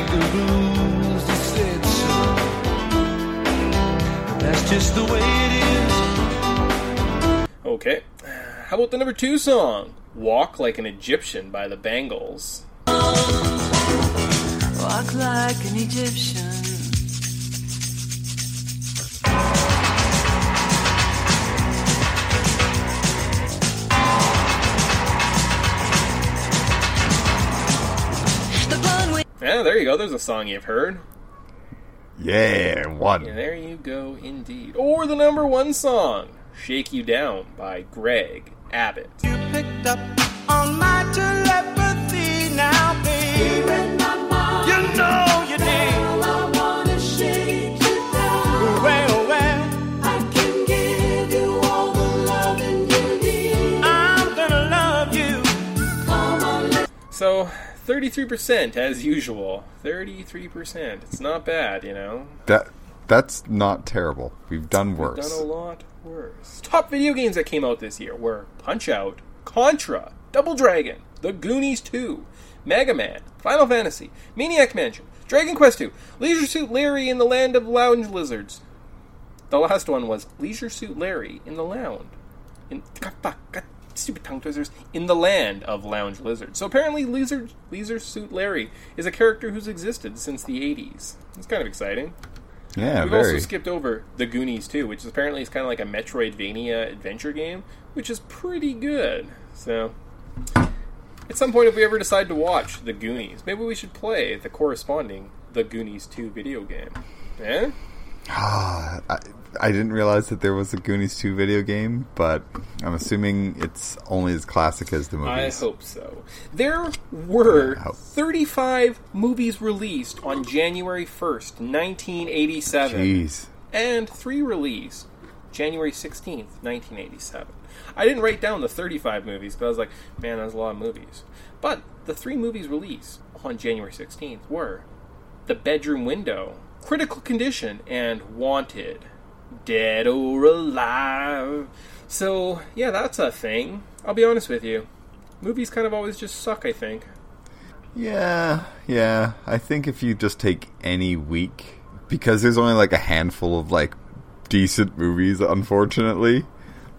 That's just the way it is. Okay. How about the number two song, Walk Like an Egyptian by the Bangles? Walk like an Egyptian. The blonde with Yeah, there you go. There's a song you've heard. Yeah, one. Yeah, there you go, indeed. Or the number one song, Shake You Down by Greg Abbott. You picked up on my telepathy now, baby. You know you did. Well, well, I'm gonna love you. So, 33% as usual. 33%. It's not bad, you know. That that's not terrible. We've done We've worse. done a lot Top video games that came out this year were Punch Out, Contra, Double Dragon, The Goonies 2, Mega Man, Final Fantasy, Maniac Mansion, Dragon Quest 2, Leisure Suit Larry in the Land of Lounge Lizards. The last one was Leisure Suit Larry in the Lounge. In God, fuck, God, stupid tongue twisters in the land of lounge lizards. So apparently, Leisure Leisure Suit Larry is a character who's existed since the '80s. It's kind of exciting. Yeah, We've very. also skipped over The Goonies too, which is apparently is kind of like a Metroidvania adventure game, which is pretty good. So, at some point, if we ever decide to watch The Goonies, maybe we should play the corresponding The Goonies 2 video game. Eh? I, I didn't realize that there was a Goonies 2 video game, but I'm assuming it's only as classic as the movies. I hope so. There were 35 movies released on January 1st, 1987. Jeez. and three released January 16th, 1987. I didn't write down the 35 movies because I was like, man, that's a lot of movies. But the three movies released on January 16th were The Bedroom Window, Critical Condition, and Wanted. Dead or Alive. So, yeah, that's a thing. I'll be honest with you. Movies kind of always just suck, I think. Yeah, yeah. I think if you just take any week, because there's only like a handful of like decent movies, unfortunately.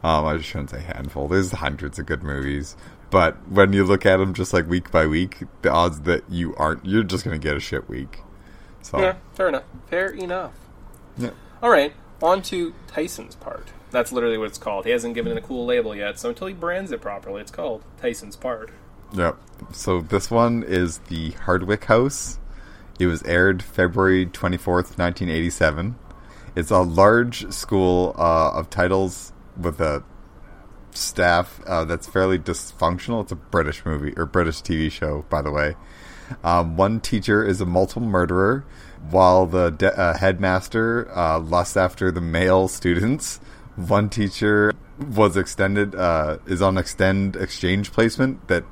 Um, I shouldn't say handful. There's hundreds of good movies, but when you look at them just like week by week, the odds that you aren't, you're just gonna get a shit week. So Yeah, fair enough. Fair enough. yeah. All right, on to Tyson's part. That's literally what it's called. He hasn't given it a cool label yet, so until he brands it properly, it's called Tyson's part. Yep. So this one is the Hardwicke House. It was aired February 24th, 1987. It's a large school uh, of titles with a staff uh, that's fairly dysfunctional. It's a British movie or British TV show, by the way. Um, one teacher is a multiple murderer, while the de- uh, headmaster uh, lusts after the male students. One teacher was extended uh, is on extend exchange placement that,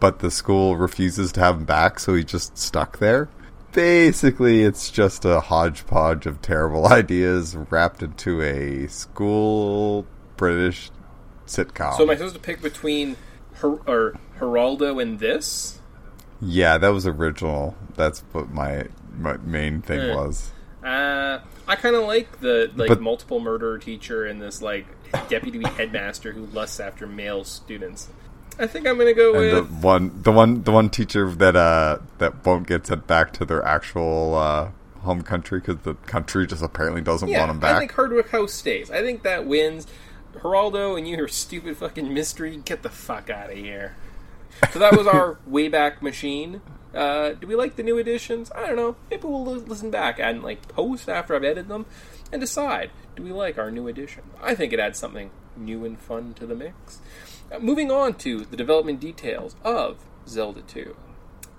but the school refuses to have him back, so he's just stuck there. Basically, it's just a hodgepodge of terrible ideas wrapped into a school British sitcom. So am I supposed to pick between Her- or Geraldo and this? Yeah, that was original. That's what my my main thing Eh. was. Uh, I kind of like the like But- multiple murderer teacher and this like deputy headmaster who lusts after male students. I think I'm gonna go And the with one, the one, the one teacher that uh that won't get sent back to their actual uh, home country because the country just apparently doesn't Yeah, want him back. I think Hardwicke House stays. I think that wins. Geraldo and you, your stupid fucking mystery, get the fuck out of here. So that was our Wayback Machine. Uh, do we like the new additions? I don't know. Maybe we'll listen back and like post after I've edited them and decide. Do we like our new addition? I think it adds something new and fun to the mix. Uh, moving on to the development details of Zelda 2.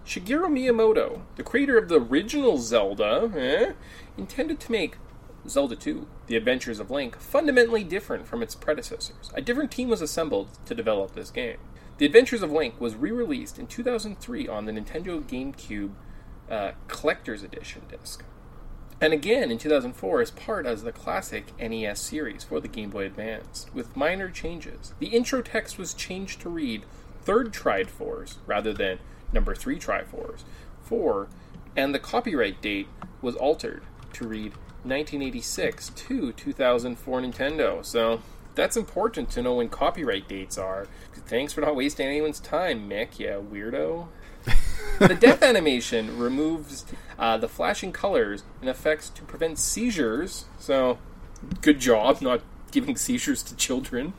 Shigeru Miyamoto, the creator of the original Zelda, eh, intended to make Zelda 2, The Adventures of Link, fundamentally different from its predecessors. A different team was assembled to develop this game. The Adventures of Link was re released in 2003 on the Nintendo GameCube uh, Collector's Edition disc. And again in 2004 as part of the classic NES series for the Game Boy Advance, with minor changes. The intro text was changed to read Third Triforce rather than Number 3 Triforce 4, and the copyright date was altered to read 1986 to 2004 Nintendo. So that's important to know when copyright dates are. Thanks for not wasting anyone's time, Mick, yeah, weirdo. the death animation removes uh, the flashing colors and effects to prevent seizures. So, good job not giving seizures to children.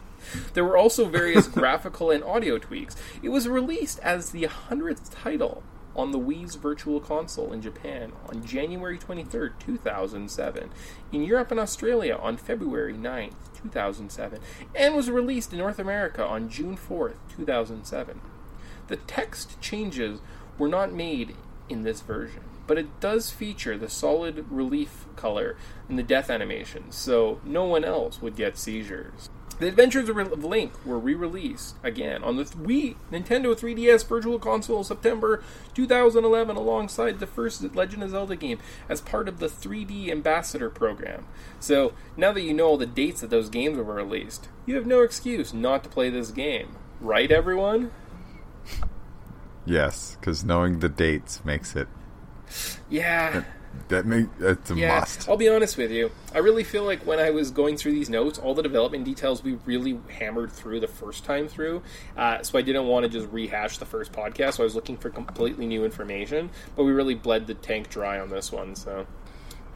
There were also various graphical and audio tweaks. It was released as the 100th title on the Wii's Virtual Console in Japan on January 23rd, 2007, in Europe and Australia on February 9th, 2007, and was released in North America on June 4th, 2007. The text changes were not made in this version, but it does feature the solid relief color in the death animation, so no one else would get seizures. The Adventures of Link were re-released again on the Wii Nintendo 3DS Virtual Console September 2011 alongside the first Legend of Zelda game as part of the 3D Ambassador program. So, now that you know all the dates that those games were released, you have no excuse not to play this game. Right everyone? yes, because knowing the dates makes it Yeah. That make it's a Yeah, must. I'll be honest with you. I really feel like when I was going through these notes, all the development details we really hammered through the first time through. Uh, so I didn't want to just rehash the first podcast. So I was looking for completely new information, but we really bled the tank dry on this one. So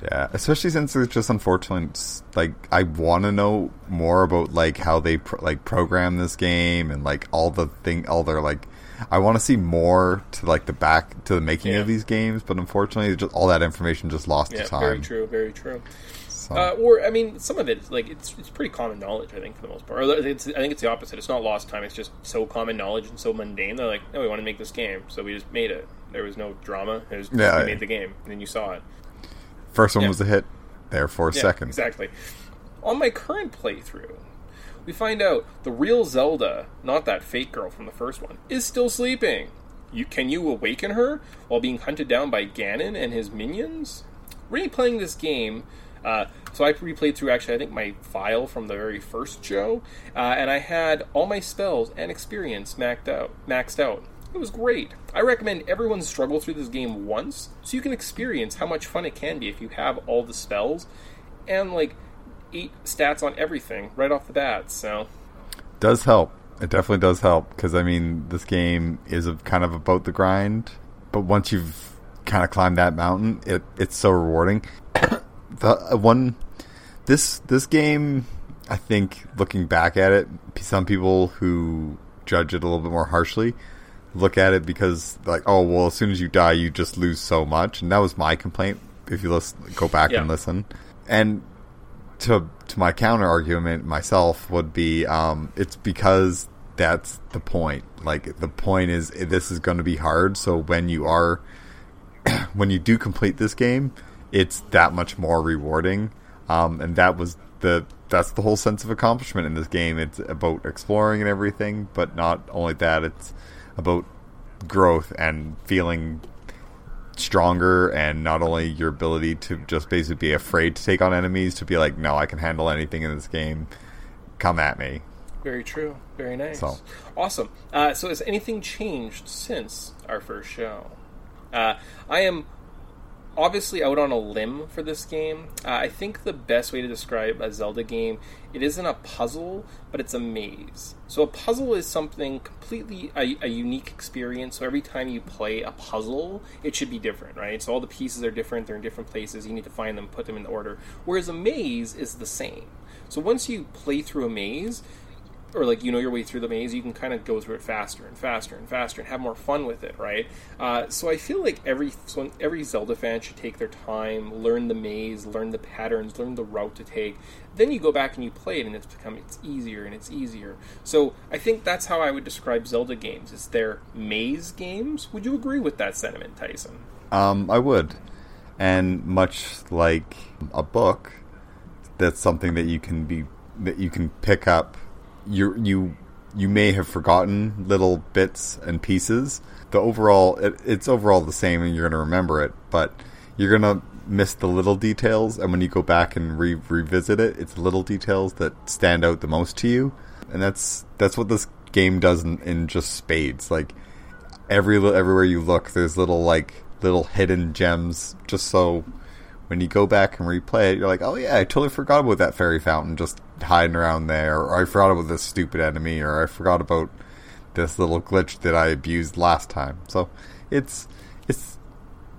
Yeah, especially since it's just unfortunate. Like I want to know more about like how they pro- like program this game and like all the thing, all their like. I want to see more to like the back to the making Yeah. of these games, but unfortunately, just all that information just lost yeah, to time. very true, very true. So, Uh, or I mean, some of it like it's it's pretty common knowledge. I think for the most part. Or it's, I think it's the opposite. It's not lost time. It's just so common knowledge and so mundane. They're like, no, we want to make this game, so we just made it. There was no drama. It was Yeah, we yeah. made the game, and then you saw it. first one was a hit, therefore Yeah, second. Exactly. On my current playthrough, we find out the real Zelda, not that fake girl from the first one, is still sleeping. You can you awaken her while being hunted down by Ganon and his minions? Replaying this game, uh, so I replayed through actually I think my file from the very first show, uh, and I had all my spells and experience maxed out. Maxed out. It was great. I recommend everyone struggle through this game once so you can experience how much fun it can be if you have all the spells and like eight stats on everything right off the bat. So does help. It definitely does help because I mean this game is a, kind of about the grind, but once you've kind of climbed that mountain, it it's so rewarding. the uh, one this this game, I think looking back at it, some people who judge it a little bit more harshly look at it because like oh well as soon as you die you just lose so much and that was my complaint if you listen go back and listen and to to my counter argument myself would be um, it's because that's the point. Like the point is this is going to be hard. So when you are when you do complete this game, it's that much more rewarding. Um, and that was the that's the whole sense of accomplishment in this game. It's about exploring and everything, but not only that. It's about growth and feeling stronger and not only your ability to just basically be afraid to take on enemies to be like no i can handle anything in this game come at me very true, very nice, So. awesome. Uh, so has anything changed since our first show? Uh, I am obviously out on a limb for this game. Uh, I think the best way to describe a Zelda game, it isn't a puzzle, but it's a maze. So a puzzle is something completely a, a unique experience. So every time you play a puzzle, it should be different, right? So all the pieces are different. They're in different places. You need to find them, put them in order. Whereas a maze is the same. So once you play through a maze, or like you know your way through the maze, you can kind of go through it faster and faster and faster and have more fun with it, right? Uh, so I feel like every so every Zelda fan should take their time, learn the maze, learn the patterns, learn the route to take. Then you go back and you play it, and it's become it's easier and it's easier. So I think that's how I would describe Zelda games. It's their maze games. Would you agree with that sentiment, Tyson? Um, I would. And much like a book, that's something that you can be that you can pick up. You you you may have forgotten little bits and pieces. The overall, it, it's overall the same, and you're going to remember it. But you're going to miss the little details, and when you go back and re- revisit it, it's little details that stand out the most to you. And that's that's what this game does in, in just spades. Like every everywhere you look, there's little like little hidden gems. Just so when you go back and replay it, you're like, oh yeah, I totally forgot about that fairy fountain just hiding around there, or I forgot about this stupid enemy, or I forgot about this little glitch that I abused last time. So it's it's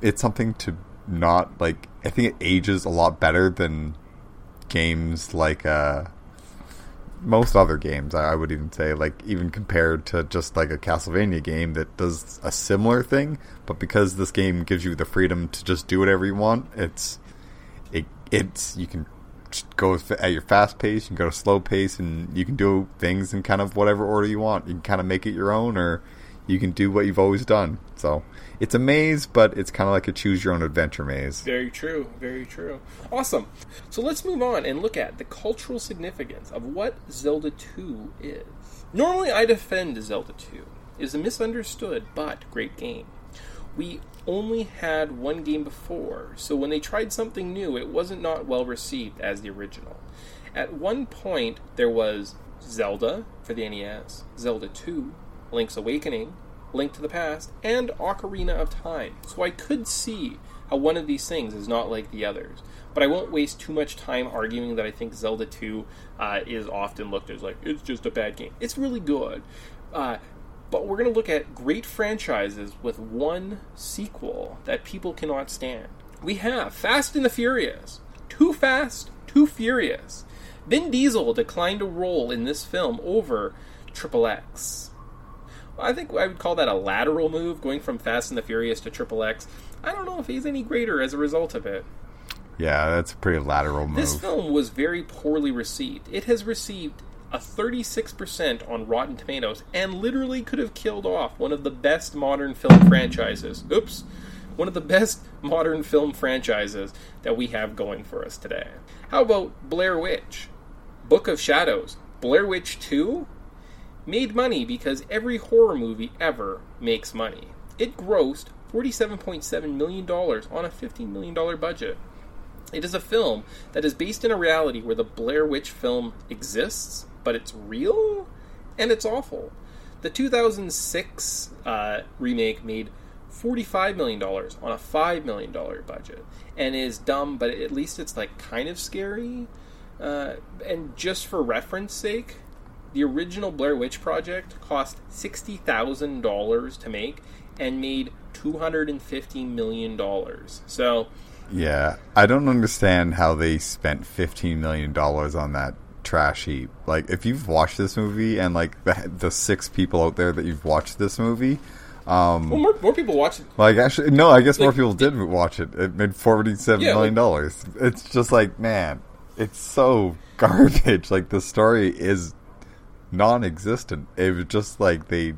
it's something to not like. I think it ages a lot better than games like uh most other games I would even say like even compared to just like a Castlevania game that does a similar thing but because this game gives you the freedom to just do whatever you want it's it it's you can go at your fast pace you can go to slow pace and you can do things in kind of whatever order you want. You can kind of make it your own or you can do what you've always done so it's a maze but it's kind of like a choose your own adventure maze Very true, very true. Awesome. So let's move on and look at the cultural significance of what Zelda 2 is. Normally, I defend Zelda 2. It is a misunderstood but great game. We only had one game before, so when they tried something new, it wasn't not well received as the original. At one point, there was Zelda for the NES, Zelda 2, Link's Awakening, Link to the Past, and Ocarina of Time. So I could see how one of these things is not like the others. But I won't waste too much time arguing that I think Zelda 2 uh, is often looked at as like, it's just a bad game. It's really good. Uh, but we're going to look at great franchises with one sequel that people cannot stand. We have Fast and the Furious. Too Fast, Too Furious. Vin Diesel declined a role in this film over Triple X. I think I would call that a lateral move, going from Fast and the Furious to Triple X. I don't know if he's any greater as a result of it. yeah that's a pretty lateral move This film was very poorly received. It has received a 36% on Rotten Tomatoes and literally could have killed off one of the best modern film franchises. Oops. One of the best modern film franchises that we have going for us today. How about Blair Witch? Book of Shadows. Blair Witch 2? Made money because every horror movie ever makes money. It grossed $47.7 million on a $15 million budget. It is a film that is based in a reality where the Blair Witch film exists, but it's real and it's awful. The 2006 uh, remake made $45 million on a $5 million budget and is dumb, but at least it's like kind of scary. Uh, and just for reference sake, the original Blair Witch Project cost $60,000 to make and made $250 million. So, Yeah, I don't understand how they spent fifteen million dollars on that trash heap. Like, if you've watched this movie and like the, the six people out there that you've watched this movie, um, well, more, more people watch it. like actually, no, I guess more people did watch it. It made forty-seven Yeah, million dollars. It's just like, man, it's so garbage. Like the story is non-existent. It was just like they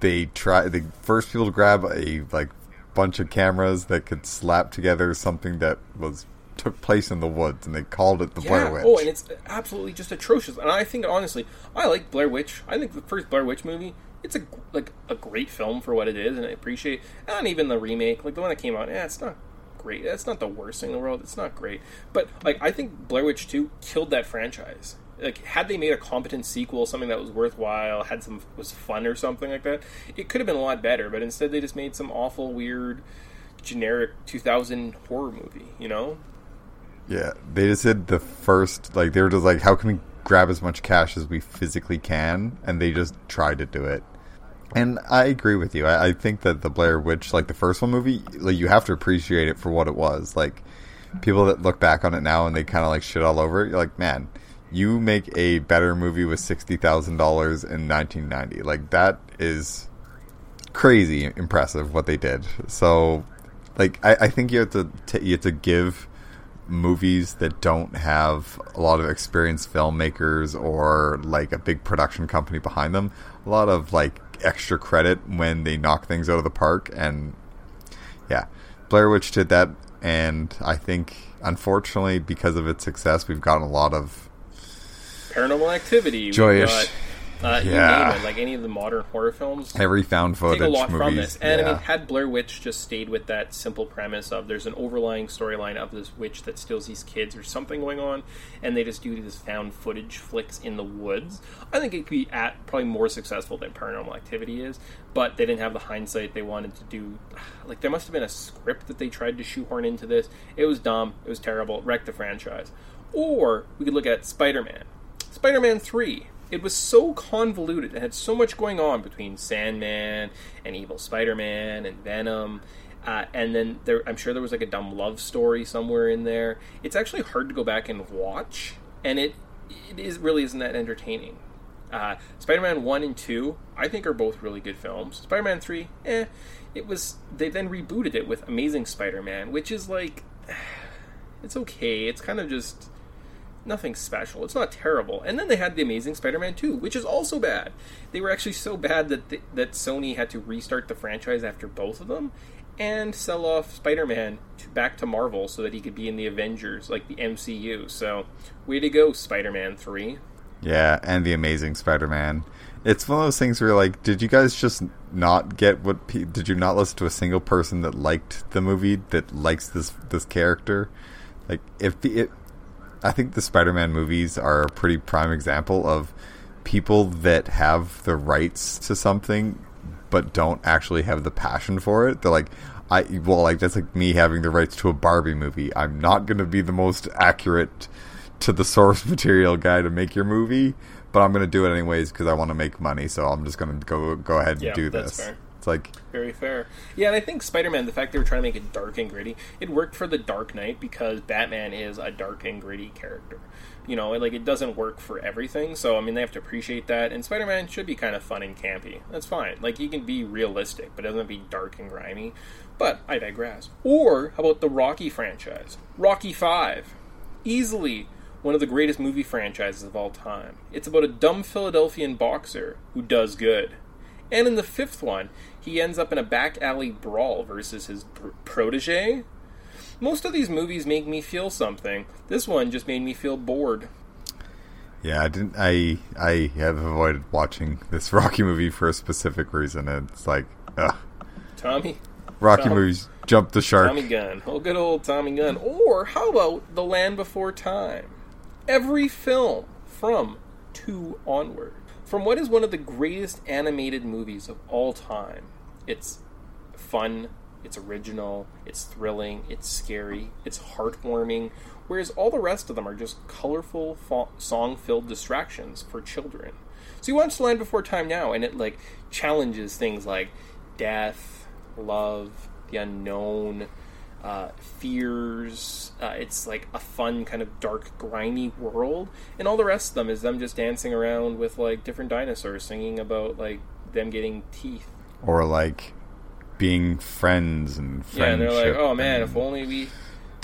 they try the first people to grab a like bunch of cameras that could slap together something that was took place in the woods, and they called it the Blair Witch. Oh, and it's absolutely just atrocious. And I think honestly, I like Blair Witch. I think the first Blair Witch movie, it's a like a great film for what it is, and I appreciate. And even the remake, like the one that came out, yeah, it's not great. That's not the worst thing in the world. It's not great, but like I think Blair Witch Two killed that franchise. Like had they made a competent sequel, something that was worthwhile, had some was fun or something like that, it could have been a lot better. But instead, they just made some awful, weird generic 2000 horror movie. You know, Yeah, they just did the first like they were just like, how can we grab as much cash as we physically can, and they just tried to do it. And I agree with you. I, I think that the Blair Witch, like the first one movie, like you have to appreciate it for what it was. Like people that look back on it now and they kind of like shit all over it. You're like, man, you make a better movie with sixty thousand dollars in nineteen ninety. Like that is crazy impressive what they did. So, like, I, I think you have to t- you have to give movies that don't have a lot of experienced filmmakers or like a big production company behind them a lot of like extra credit when they knock things out of the park and yeah blair witch did that and i think unfortunately because of its success we've gotten a lot of Paranormal Activity, got, uh, you Yeah. name it, like any of the modern horror films. every found footage take a lot movies from this. And I mean, had Blair Witch just stayed with that simple premise of there's an overlying storyline of this witch that steals these kids or something going on, and they just do these found footage flicks in the woods, I think it could be at probably more successful than Paranormal Activity is. But they didn't have the hindsight they wanted to do. Like there must have been a script that they tried to shoehorn into this. It was dumb. It was terrible. It wrecked the franchise. Or we could look at Spider-Man. Spider-Man 3. It was so convoluted. It had so much going on between Sandman and Evil Spider-Man and Venom. Uh, and then there, I'm sure there was like a dumb love story somewhere in there. It's actually hard to go back and watch, and it it is really isn't that entertaining. Uh, Spider-Man one and two, I think, are both really good films. Spider-Man three, eh, it was. They then rebooted it with Amazing Spider-Man, which is like, it's okay. It's kind of just nothing special. It's not terrible. And then they had the Amazing Spider-Man 2, which is also bad. They were actually so bad that th- that Sony had to restart the franchise after both of them and sell off Spider-Man to, back to Marvel so that he could be in the Avengers, like the MCU. So, way to go, Spider-Man 3. Yeah, and the Amazing Spider-Man. It's one of those things where like, did you guys just not get what? Pe- did you not listen to a single person that liked the movie that likes this this character? Like, if the, it, I think the Spider-Man movies are a pretty prime example of people that have the rights to something but don't actually have the passion for it. They're like, I well, like that's like me having the rights to a Barbie movie. I'm not going to be the most accurate to the source material guy to make your movie, but I'm going to do it anyways because I want to make money. So I'm just going to go go ahead and Yeah, do this. fair. It's like Very fair. Yeah, and I think Spider Man, the fact they were trying to make it dark and gritty, it worked for the Dark Knight because Batman is a dark and gritty character. You know, like it doesn't work for everything, so I mean they have to appreciate that. And Spider Man should be kind of fun and campy. That's fine. Like he can be realistic, but it doesn't be dark and grimy. But I digress. Or how about the Rocky franchise? Rocky Five, easily one of the greatest movie franchises of all time. It's about a dumb Philadelphian boxer who does good. And in the fifth one, he ends up in a back alley brawl versus his pr- protege. Most of these movies make me feel something. This one just made me feel bored. yeah, I didn't. I I have avoided watching this Rocky movie for a specific reason. It's like, ugh, Tommy, Rocky movies jump the shark. Tommy Gunn. Oh, good old Tommy Gunn. Or how about The Land Before Time? Every film from two onward. From what is one of the greatest animated movies of all time. It's fun, it's original, it's thrilling, it's scary, it's heartwarming, whereas all the rest of them are just colorful, fa- song filled distractions for children. So you watch Land Before Time now, and it like challenges things like death, love, the unknown, uh, fears. Uh, it's like a fun, kind of dark, grimy world, and all the rest of them is them just dancing around with like different dinosaurs, singing about like them getting teeth. Or like being friends and Yeah, and they're like, "Oh man, if only we."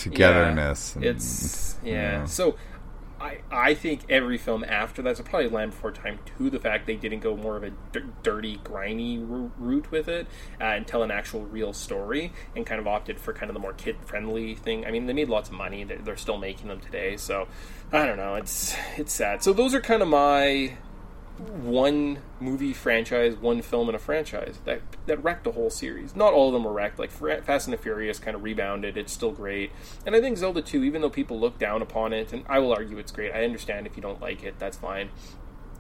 togetherness. Yeah, and, it's yeah. you know. So, I I think every film after that's so probably Land Before Time to The fact they didn't go more of a d- dirty, grimy route with it uh, and tell an actual real story, and kind of opted for kind of the more kid friendly thing. I mean, they made lots of money. They're, they're still making them today. So, I don't know. It's it's sad. So those are kind of my one movie franchise, one film in a franchise that that wrecked the whole series. Not all of them were wrecked. Like Fast and the Furious kind of rebounded. It's still great, and I think Zelda 2, even though people look down upon it, and I will argue it's great. I understand if you don't like it, that's fine.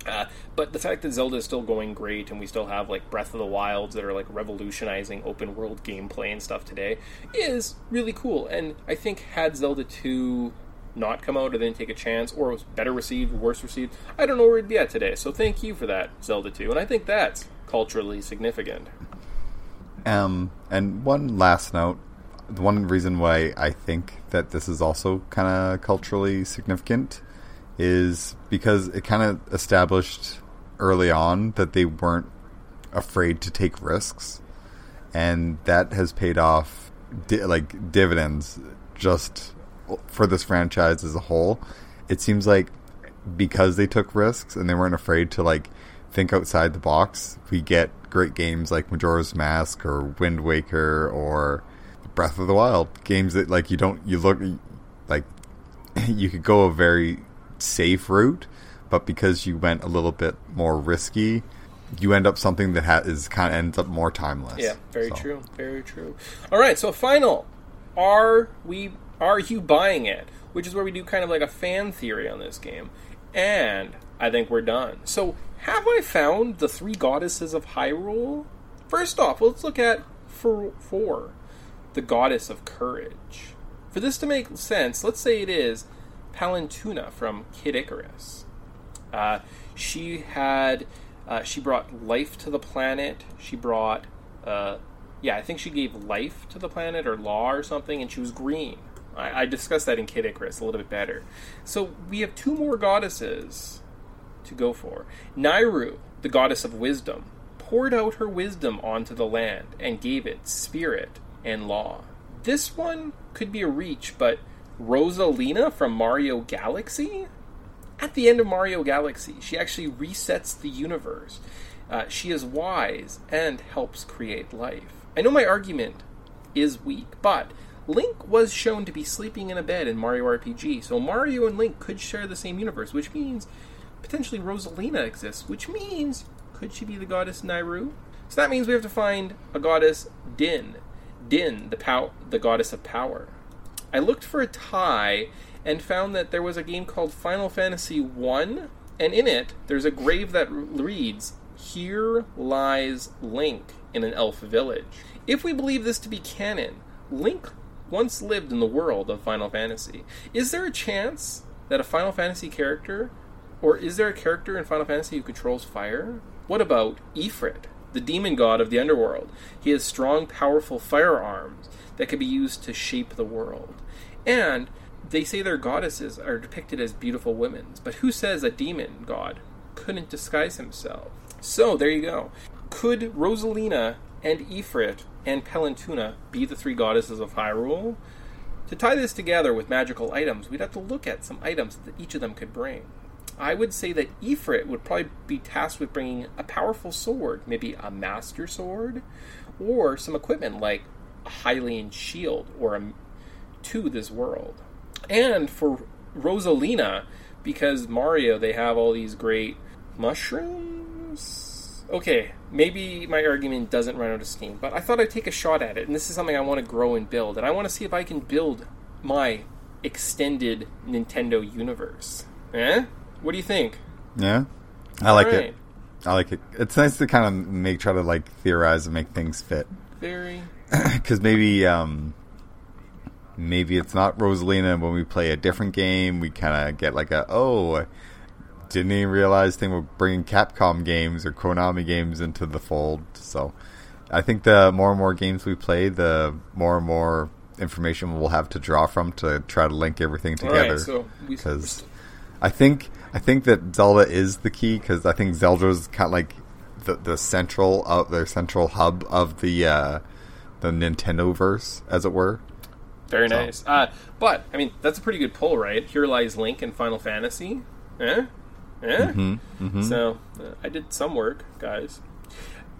Uh, but the fact that Zelda is still going great and we still have like Breath of the Wilds that are like revolutionizing open world gameplay and stuff today is really cool. And I think had Zelda 2 not come out or didn't take a chance or was better received, worse received, I don't know where it'd be at today. So thank you for that, Zelda 2. And I think that's culturally significant. Um, and one last note: the one reason why I think that this is also kind of culturally significant is because it kind of established early on that they weren't afraid to take risks, and that has paid off di- like dividends just for this franchise as a whole. It seems like because they took risks and they weren't afraid to like think outside the box, we get great games like Majora's Mask or Wind Waker or Breath of the Wild. Games that like you don't you look like you could go a very safe route, but because you went a little bit more risky, you end up something that ha- is kind of ends up more timeless. Yeah, very So, true. Very true. All right, so final. Are we are you buying it? Which is where we do kind of like a fan theory on this game. And I think we're done. So, have I found the three goddesses of Hyrule? First off, let's look at Farore, the goddess of courage. For this to make sense, let's say it is Palutena from Kid Icarus. Uh, she had uh, she brought life to the planet. She brought uh, yeah, I think she gave life to the planet or law or something, and she was green. I, I discussed that in Kid Icarus a little bit better. So we have two more goddesses to go for. Nayru, the goddess of wisdom, poured out her wisdom onto the land and gave it spirit and law. This one could be a reach, but Rosalina from Mario Galaxy? At the end of Mario Galaxy, she actually resets the universe. Uh, she is wise and helps create life. I know my argument is weak, but Link was shown to be sleeping in a bed in Mario RPG, so Mario and Link could share the same universe, which means potentially Rosalina exists, which means could she be the goddess Nayru? So that means we have to find a goddess Din. Din, the pow- the goddess of power. I looked for a tie and found that there was a game called Final Fantasy 1 and in it there's a grave that reads here lies Link in an elf village. If we believe this to be canon, Link once lived in the world of Final Fantasy. Is there a chance that a Final Fantasy character, or is there a character in Final Fantasy who controls fire? What about Ifrit, the demon god of the underworld? He has strong, powerful firearms that can be used to shape the world. And they say their goddesses are depicted as beautiful women, but who says a demon god couldn't disguise himself? So there you go. Could Rosalina and Ifrit and Palutena be the three goddesses of Hyrule? To tie this together with magical items, we'd have to look at some items that each of them could bring. I would say that Ifrit would probably be tasked with bringing a powerful sword, maybe a master sword, or some equipment like a Hylian shield or a, to this world. And for Rosalina, because Mario, they have all these great mushrooms. Okay, maybe my argument doesn't run out of steam, but I thought I'd take a shot at it, and this is something I want to grow and build, and I want to see if I can build my extended Nintendo universe. Eh? What do you think? Yeah, I like Alright. it. I like it. It's nice to kind of make try to like theorize and make things fit. Very. because maybe um, maybe it's not Rosalina. When we play a different game, we kind of get like a oh, didn't even realize they were bringing Capcom games or Konami games into the fold. So I think the more and more games we play, the more and more information we'll have to draw from to try to link everything together. so we- Because I think I think that Zelda is the key because I think Zelda's kind of like the the central of their central hub of the uh, the Nintendo verse, as it were. Very So- nice. Uh, but I mean, that's a pretty good pull, right? Here lies Link in Final Fantasy. Eh? Eh? Mhm, mhm. So uh, I did some work, guys.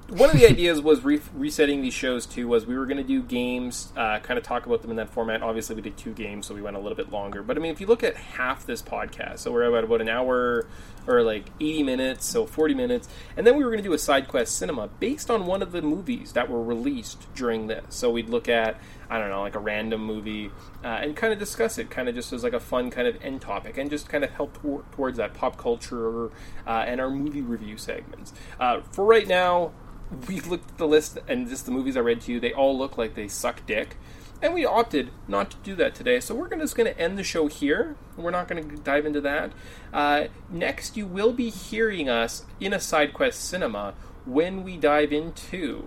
One of the ideas was re- resetting these shows too. Was we were going to do games, uh, kind of talk about them in that format. Obviously, we did two games, so we went a little bit longer. But I mean, if you look at half this podcast, so we're about about an hour or like eighty minutes, so forty minutes, and then we were going to do a side quest cinema based on one of the movies that were released during this. So we'd look at I don't know, like a random movie, uh, and kind of discuss it, kind of just as like a fun kind of end topic, and just kind of help tor- towards that pop culture uh, and our movie review segments. Uh, for right now, we looked at the list and just the movies I read to you, they all look like they suck dick. And we opted not to do that today, so we're gonna, just going to end the show here. We're not going to dive into that. Uh, next, you will be hearing us in a side quest cinema when we dive into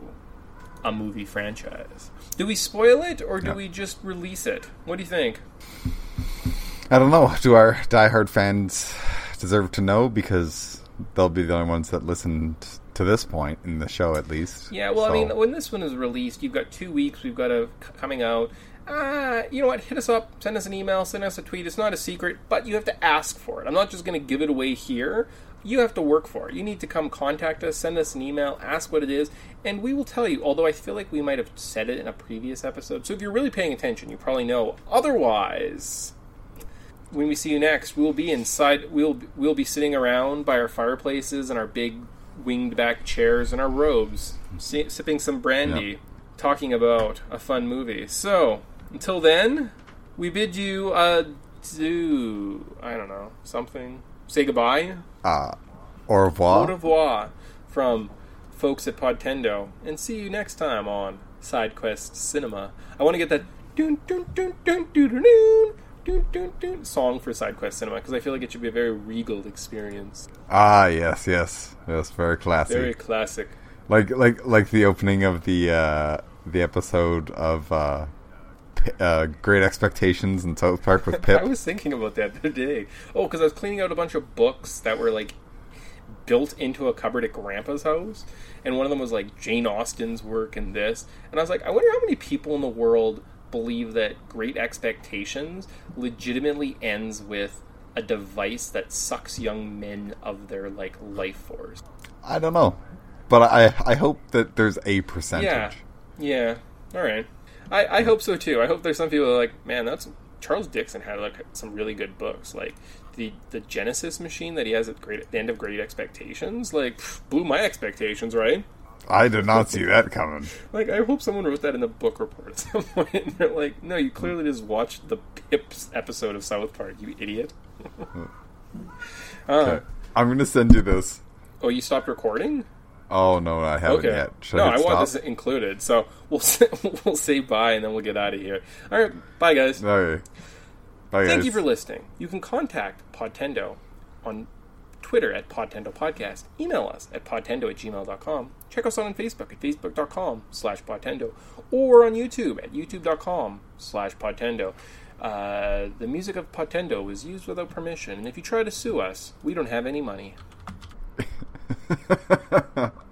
a movie franchise. Do we spoil it or do Yeah. we just release it? What do you think? I don't know. Do our diehard fans deserve to know because they'll be the only ones that listened to this point in the show, at least. Yeah, well, I mean, when this one is released, you've got two weeks. We've got a coming out. Uh, you know what? Hit us up, send us an email, send us a tweet. It's not a secret, but you have to ask for it. I'm not just going to give it away here. You have to work for it. You need to come contact us, send us an email, ask what it is, and we will tell you. Although I feel like we might have said it in a previous episode. So if you're really paying attention, you probably know. Otherwise, when we see you next, we'll be inside. We'll we'll be sitting around by our fireplaces and our big winged back chairs and our robes, si- sipping some brandy, Yeah. talking about a fun movie. So until then, we bid you uh do I don't know something. Say goodbye. Uh, au revoir. Au revoir from folks at Podtendo, and see you next time on SideQuest Cinema. I want to get that dun dun dun dun dun dun dun song for SideQuest Cinema because I feel like it should be a very regal experience, Ah, yes, yes, yes. Very classy. very classic. like like like the opening of the uh, the episode of uh, uh, Great Expectations in South Park with Pip. I was thinking about that the other day. Oh, because I was cleaning out a bunch of books that were like built into a cupboard at Grandpa's house, and one of them was like Jane Austen's work and this, and I was like, I wonder how many people in the world believe that Great Expectations legitimately ends with a device that sucks young men of their like life force. I don't know, but I I hope that there's a percentage. Yeah, yeah. All right. I, I hope so too. I hope there's some people that are like, man, that's Charles Dickens had like some really good books, like the the Genesis machine that he has at great the end of Great Expectations, like blew my expectations, right? I did not see that coming. Like I hope someone wrote that in the book report at some point. And they're like, no, you clearly just watched the Pips episode of South Park, you idiot. uh, Okay. I'm gonna send you this. oh, you stopped recording? Oh no, I haven't Okay. yet. Should no, I, I want this included. So we'll say, we'll say bye and then we'll get out of here. All right, bye guys. Okay. Bye, Thank guys. you for listening. You can contact Podtendo on Twitter at Podtendo Podcast. Email us at podtendo at gmail.com. Check us out on Facebook at facebook.com slash podtendo or on YouTube at youtube.com slash podtendo. Uh, the music of Podtendo was used without permission, and if you try to sue us, we don't have any money.